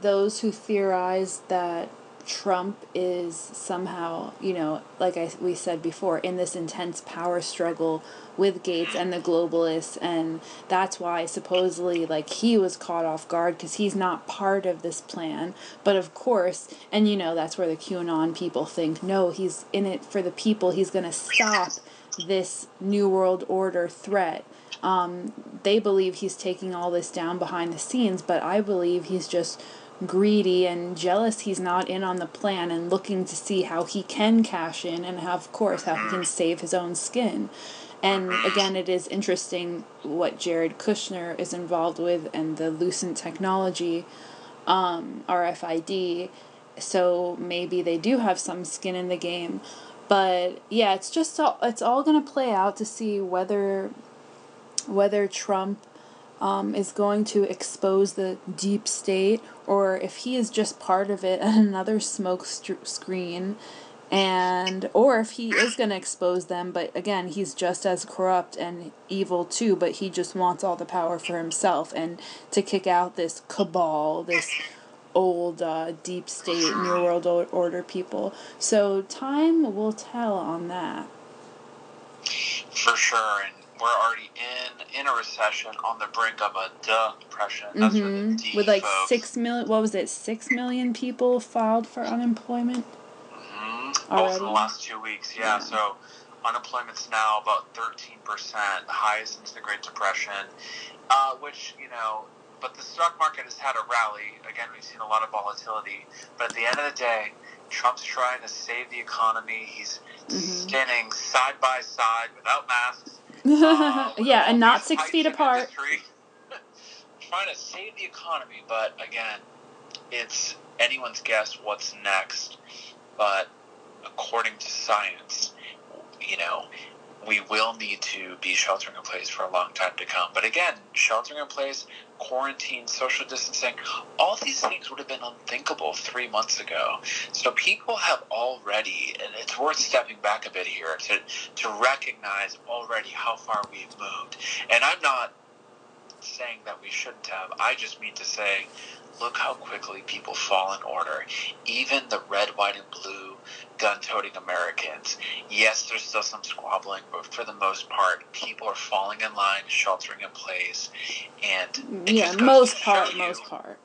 those who theorize that Trump is somehow, you know, like I, we said before, in this intense power struggle with Gates and the globalists, and that's why supposedly, like, he was caught off guard because he's not part of this plan. But of course, and you know, that's where the QAnon people think no, he's in it for the people, he's to stop this New World Order threat. Um, they believe he's taking all this down behind the scenes, but I believe he's just greedy and jealous he's not in on the plan and looking to see how he can cash in and how, of course how he can save his own skin And again, it is interesting what Jared Kushner is involved with and the Lucent technology, um, RFID. So maybe they do have some skin in the game. But yeah, it's just all, it's all gonna play out to see whether whether Trump um, is going to expose the deep state or if he is just part of it and another smoke st- screen and or if he is going to expose them but again he's just as corrupt and evil too but he just wants all the power for himself and to kick out this cabal this old uh, deep state new world order people so time will tell on that for sure and we're already in in a recession on the brink of a depression. That's mm-hmm. With like folks. six million, what was it? Six million people filed for unemployment. Mm-hmm. Both in the last two weeks, yeah. yeah. So unemployment's now about thirteen percent, the highest since the Great Depression. Uh, which you know, but the stock market has had a rally. Again, we've seen a lot of volatility. But at the end of the day, Trump's trying to save the economy. He's mm-hmm. standing side by side without masks uh, yeah, and not six feet apart. trying to save the economy, but again, it's anyone's guess what's next. But according to science, you know, we will need to be sheltering in place for a long time to come. But again, sheltering in place, quarantine, social distancing, all these things would have been unthinkable three months ago. So people have already, and it's worth stepping back a bit here to, to recognize already how far we've moved. And I'm not saying that we shouldn't have. I just mean to say, look how quickly people fall in order. Even the red, white, and blue gun toting Americans. Yes, there's still some squabbling, but for the most part, people are falling in line, sheltering in place, and yeah, most part, you, most part.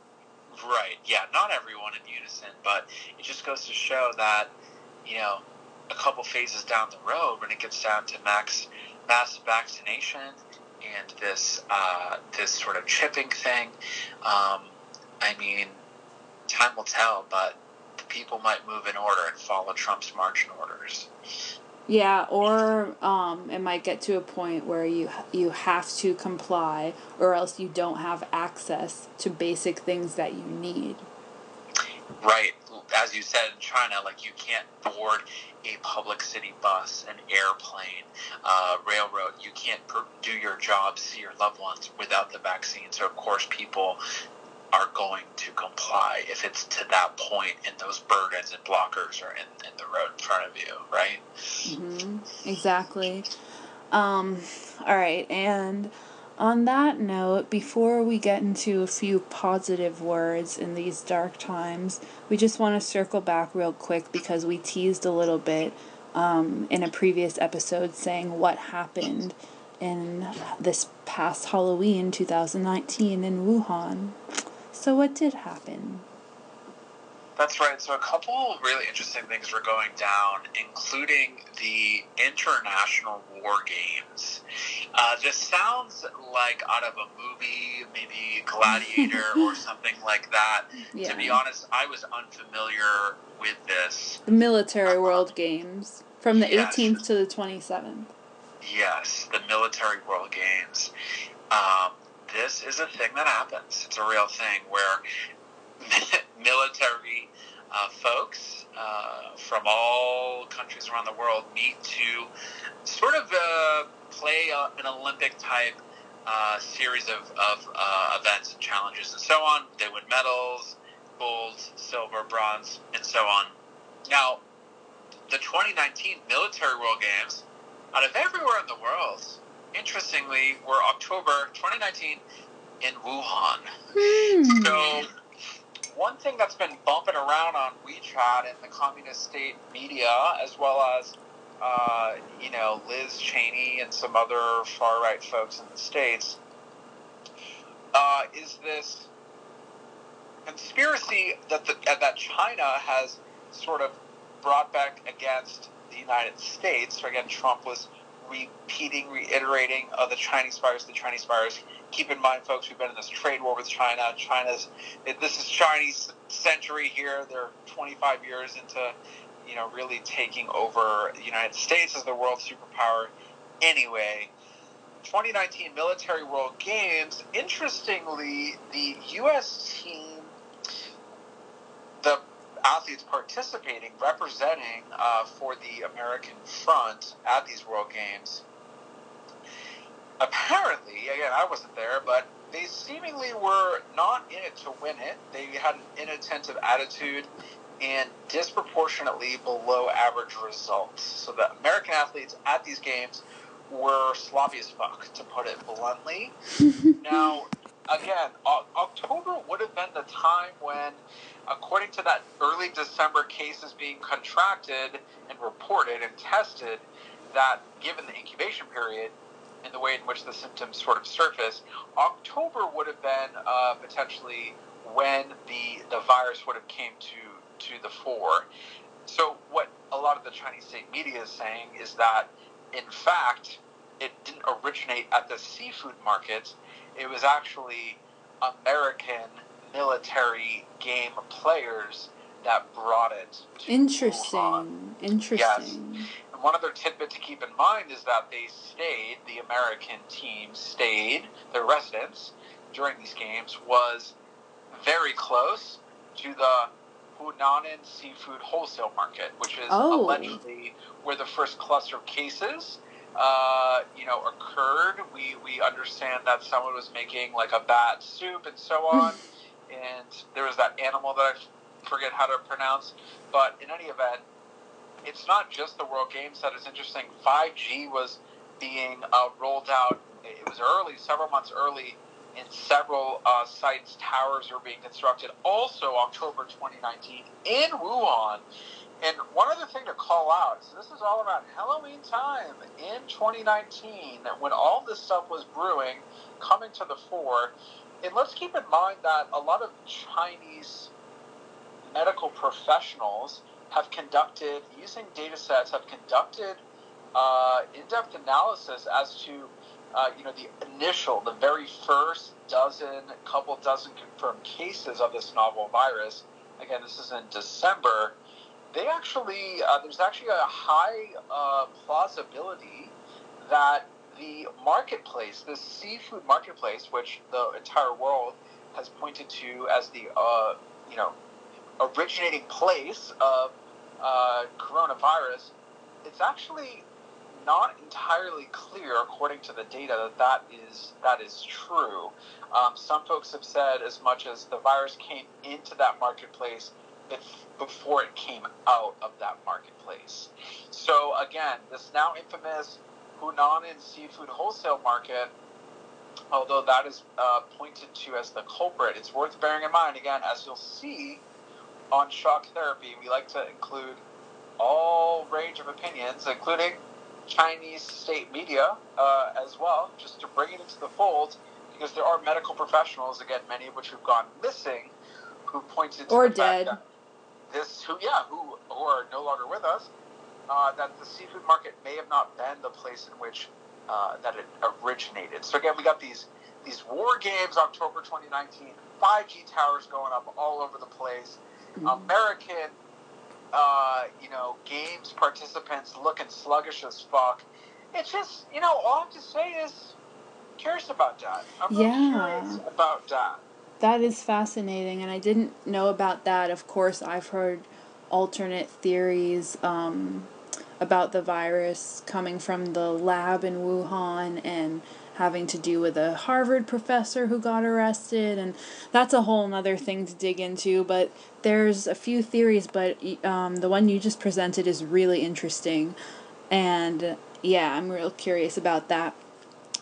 Right. Yeah, not everyone in unison, but it just goes to show that you know a couple phases down the road, when it gets down to max mass vaccination and this uh, this sort of chipping thing, um, I mean, time will tell, but people might move in order and follow Trump's marching orders. Yeah, or um, it might get to a point where you you have to comply, or else you don't have access to basic things that you need. Right, as you said in China, like you can't board a public city bus, an airplane, uh, railroad. You can't do your job, see your loved ones without the vaccine. So of course, people are going to comply if it's to that point and those burdens and blockers are in, in the road in front of you, right? Mm-hmm. Exactly. Um, all right, and on that note, before we get into a few positive words in these dark times, we just want to circle back real quick because we teased a little bit um, in a previous episode saying what happened in this past Halloween 2019 in Wuhan. So, what did happen? That's right. So, a couple really interesting things were going down, including the international war games. Uh, this sounds like out of a movie, maybe Gladiator or something like that. Yeah. To be honest, I was unfamiliar with this. The Military uh, World Games from the yes. 18th to the 27th. Yes, the Military World Games. Um, this is a thing that happens. It's a real thing where military uh, folks uh, from all countries around the world meet to sort of uh, play an Olympic type uh, series of, of uh, events and challenges and so on. They win medals, gold, silver, bronze, and so on. Now, the 2019 Military World Games, out of everywhere in the world, interestingly, were October 2019 in Wuhan. Hmm. So, one thing that's been bumping around on WeChat and the communist state media, as well as uh, you know Liz Cheney and some other far right folks in the states, uh, is this conspiracy that the, that China has sort of brought back against the United States. So again, Trump was repeating, reiterating of the Chinese virus, the Chinese virus. Keep in mind, folks, we've been in this trade war with China. China's this is Chinese century here. They're 25 years into, you know, really taking over the United States as the world superpower. Anyway, 2019 Military World Games, interestingly, the U.S. team, athletes participating, representing uh, for the American front at these World Games, apparently, again, I wasn't there, but they seemingly were not in it to win it. They had an inattentive attitude and disproportionately below average results. So the American athletes at these games were sloppy as fuck, to put it bluntly. now, again, October would have been the time when, according to that early December cases being contracted and reported and tested, that given the incubation period, and the way in which the symptoms sort of surface, October would have been uh, potentially when the the virus would have came to to the fore. So what a lot of the Chinese state media is saying is that in fact it didn't originate at the seafood market. It was actually American military game players that brought it. Interesting. Wuhan. Interesting. Yes And one other tidbit to keep in mind is that they stayed, the American team stayed, their residence during these games was very close to the Huanan seafood wholesale market, which is oh. allegedly where the first cluster of cases, uh, you know, occurred. We we understand that someone was making like a bat soup and so on, and there was that animal that I forget how to pronounce. But in any event, it's not just the World Games that is interesting. 5G was being uh, rolled out. It was early, several months early, in several uh, sites. Towers were being constructed. Also, October 2019 in Wuhan. And one other thing to call out so this is all about Halloween time in 2019 when all this stuff was brewing, coming to the fore. And let's keep in mind that a lot of Chinese medical professionals have conducted, using data sets, have conducted uh, in-depth analysis as to, uh, you know, the initial, the very first dozen, couple dozen confirmed cases of this novel virus. Again, this is in December. They actually, uh, there's actually a high uh, plausibility that the marketplace, the seafood marketplace, which the entire world has pointed to as the, uh, you know, originating place of uh, coronavirus, it's actually not entirely clear, according to the data, that that is that is true. Um, some folks have said as much as the virus came into that marketplace before it came out of that marketplace. So again, this now infamous Huanan seafood wholesale market, although that is uh, pointed to as the culprit, it's worth bearing in mind again, as you'll see on shock therapy, we like to include all range of opinions, including Chinese state media uh, as well, just to bring it into the fold, because there are medical professionals, again, many of which have gone missing, who pointed to or the dead. fact that this, who yeah, who, who are no longer with us, uh, that the seafood market may have not been the place in which uh, that it originated. So again, we got these these war games, October 2019, 5G towers going up all over the place. American, uh, you know, games participants looking sluggish as fuck. It's just, you know, all I have to say is curious about that. I'm really yeah. curious about that. That is fascinating, and I didn't know about that. Of course, I've heard alternate theories um, about the virus coming from the lab in Wuhan and having to do with a Harvard professor who got arrested, and that's a whole other thing to dig into. But there's a few theories, but um, the one you just presented is really interesting, and yeah, I'm real curious about that.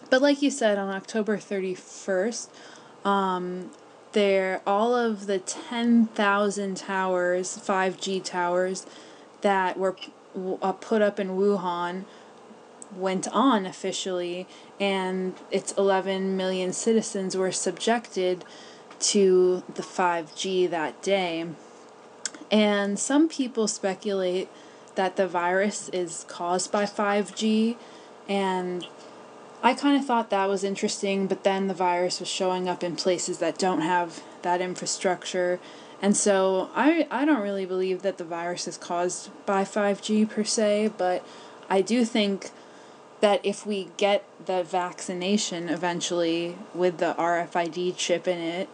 But like you said, on October 31st, um, there all of the 10,000 towers, 5G towers that were uh, put up in Wuhan went on officially, and its 11 million citizens were subjected to the 5G that day. And some people speculate that the virus is caused by 5G, and I kind of thought that was interesting, but then the virus was showing up in places that don't have that infrastructure. And so I, I don't really believe that the virus is caused by 5G per se, but I do think that if we get the vaccination eventually with the RFID chip in it,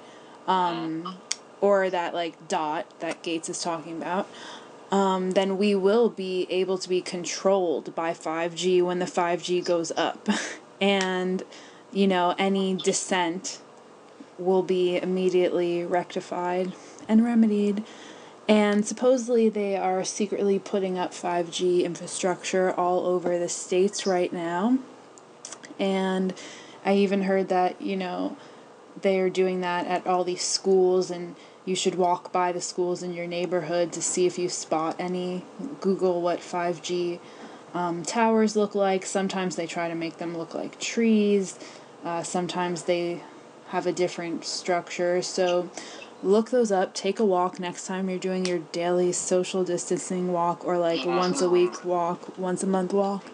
um, or that like dot that Gates is talking about, um, then we will be able to be controlled by 5G when the 5G goes up. and, you know, any dissent will be immediately rectified and remedied. And supposedly they are secretly putting up 5G infrastructure all over the states right now. And I even heard that, you know, they're doing that at all these schools and you should walk by the schools in your neighborhood to see if you spot any. Google what 5G um, towers look like. Sometimes they try to make them look like trees. Uh, sometimes they have a different structure. So look those up. Take a walk next time you're doing your daily social distancing walk or like once a week walk, once a month walk.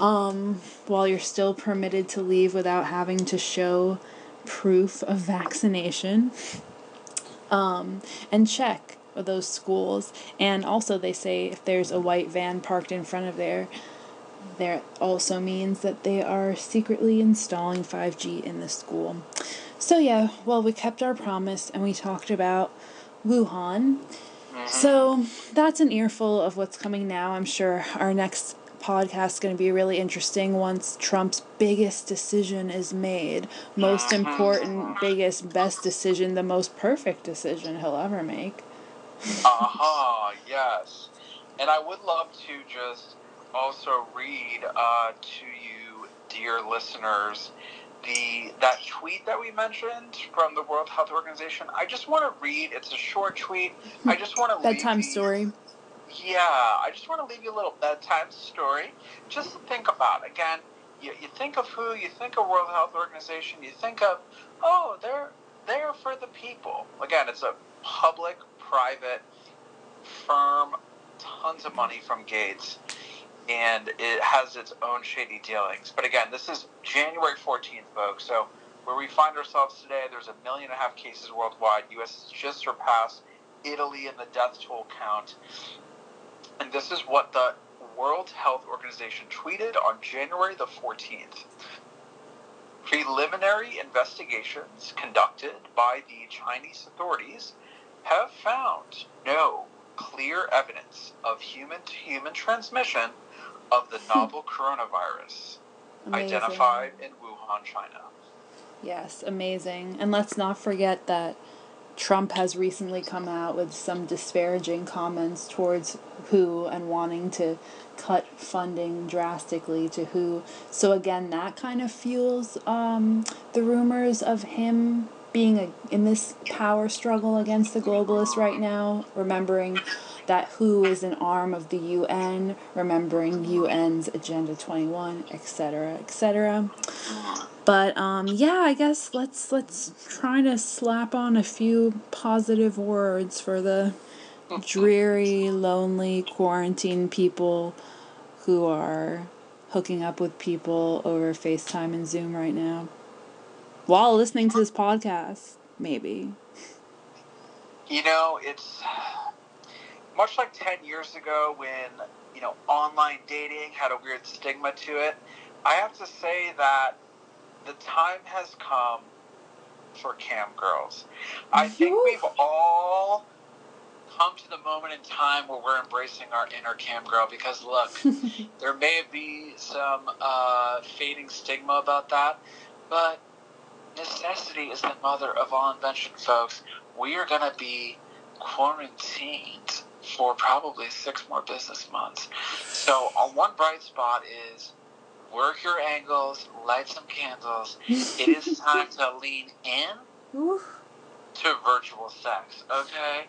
Um, while you're still permitted to leave without having to show proof of vaccination um, and check those schools. And also, they say if there's a white van parked in front of there, there also means that they are secretly installing 5G in the school. So, yeah, well, we kept our promise and we talked about Wuhan. So, that's an earful of what's coming now. I'm sure our next podcast is going to be really interesting once Trump's biggest decision is made. Most mm-hmm. important, biggest, best decision, the most perfect decision he'll ever make. Aha, uh-huh, yes. And I would love to just also read uh, to you, dear listeners, the that tweet that we mentioned from the World Health Organization. I just want to read. It's a short tweet. I just want to bedtime story. Yeah, I just want to leave you a little bedtime story. Just to think about. Again, you, you think of who, you think of World Health Organization, you think of, oh, they're there for the people. Again, it's a public, private, firm, tons of money from Gates, and it has its own shady dealings. But again, this is January 14th, folks. So where we find ourselves today, there's a million and a half cases worldwide. U.S. has just surpassed Italy in the death toll count. And this is what the World Health Organization tweeted on January the 14th. Preliminary investigations conducted by the Chinese authorities have found no clear evidence of human to human transmission of the novel coronavirus Amazing. identified in Wuhan, China. Yes, amazing. And let's not forget that Trump has recently come out with some disparaging comments towards WHO and wanting to cut funding drastically to WHO. So again, that kind of fuels um, the rumors of him being a, in this power struggle against the globalists right now. Remembering that WHO is an arm of the UN, remembering UN's Agenda 21, etc., etc. But um, yeah, I guess let's let's try to slap on a few positive words for the dreary, lonely, quarantine people who are hooking up with people over FaceTime and Zoom right now while listening to this podcast, maybe. You know, it's much like 10 years ago when, you know, online dating had a weird stigma to it. I have to say that the time has come for cam girls. I think we've all come to the moment in time where we're embracing our inner cam girl because look, there may be some uh, fading stigma about that, but necessity is the mother of all invention, folks. We are going to be quarantined for probably six more business months. So, on one bright spot is work your angles, light some candles. it is time to lean in to virtual sex. Okay,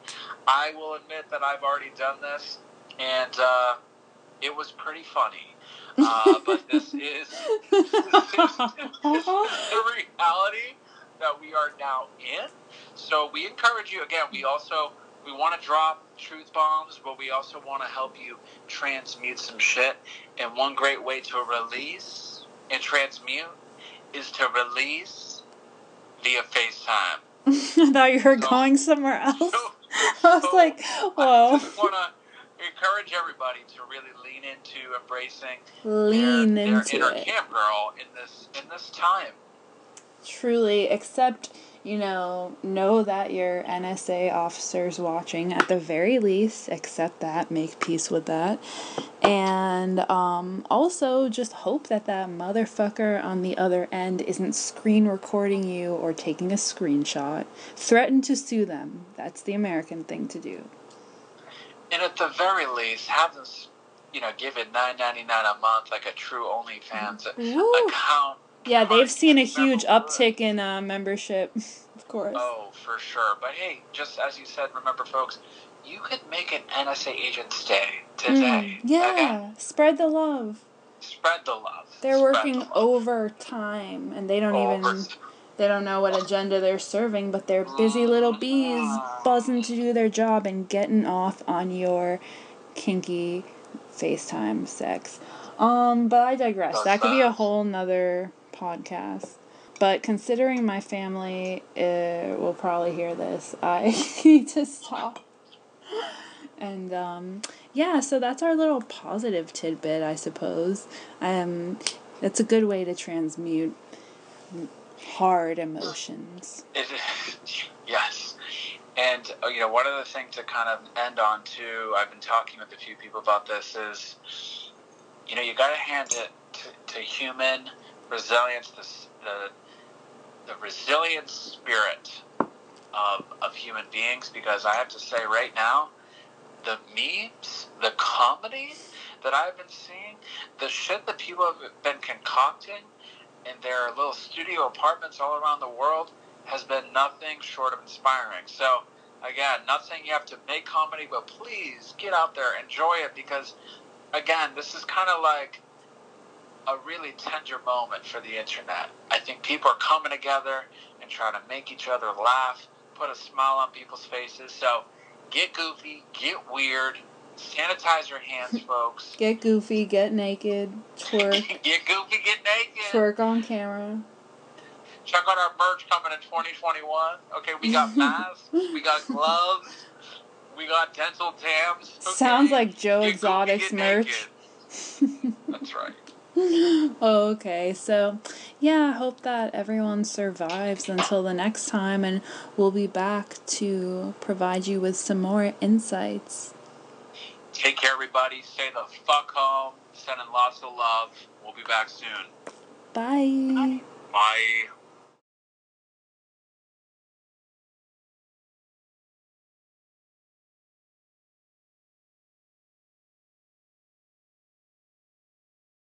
I will admit that I've already done this, and uh, it was pretty funny. Uh, but this is, this is, this is the reality that we are now in. So we encourage you again. We also we want to drop truth bombs, but we also want to help you transmute some shit. And one great way to release and transmute is to release via FaceTime. I thought you were So- going somewhere else. So, I was so like, whoa. Just want to encourage everybody to really lean into embracing Lean their, their into inner it. cam girl in this in this time. Truly, except, you know, know that your NSA officer's watching at the very least, accept that, make peace with that. And um, also just hope that that motherfucker on the other end isn't screen recording you or taking a screenshot. Threaten to sue them. That's the American thing to do. And at the very least, have them, you know, give it nine ninety nine a month, like a true OnlyFans Woo. account. Yeah, they've seen a huge uptick in uh, membership, of course. Oh, for sure. But hey, just as you said, remember, folks, you could make an NSA agent stay today. Mm, yeah, Okay? spread the love. Spread the love. They're Spread working the love. overtime and they don't even they don't know what agenda they're serving, but they're busy little bees buzzing to do their job and getting off on your kinky FaceTime sex. Um, but I digress. That could be a whole nother podcast. But considering my family uh, will probably hear this, I need to stop. And um, yeah, so that's our little positive tidbit, I suppose. Um, that's a good way to transmute hard emotions. It, yes. And, uh, you know, one of the things to kind of end on, too, I've been talking with a few people about this, is, you know, you got to hand it to, to human resilience, the, the, the resilient spirit of, of human beings, because I have to say right now, the memes, the comedy that I've been seeing, the shit that people have been concocting in their little studio apartments all around the world has been nothing short of inspiring. So, again, not saying you have to make comedy, but please get out there, enjoy it, because, again, this is kind of like a really tender moment for the internet. I think people are coming together and trying to make each other laugh, put a smile on people's faces. So, get goofy, get weird, sanitize your hands, folks. Get goofy, get naked, twerk, get goofy, get naked. twerk on camera. Check out our merch coming in 2021. Okay, we got masks, we got gloves, we got dental dams. Okay? Sounds like Joe Get Exotic's get merch. That's right. Okay. So, yeah, I hope that everyone survives until the next time, and we'll be back to provide you with some more insights. Take care, everybody. Stay the fuck home. Sending lots of love. We'll be back soon. Bye. Bye.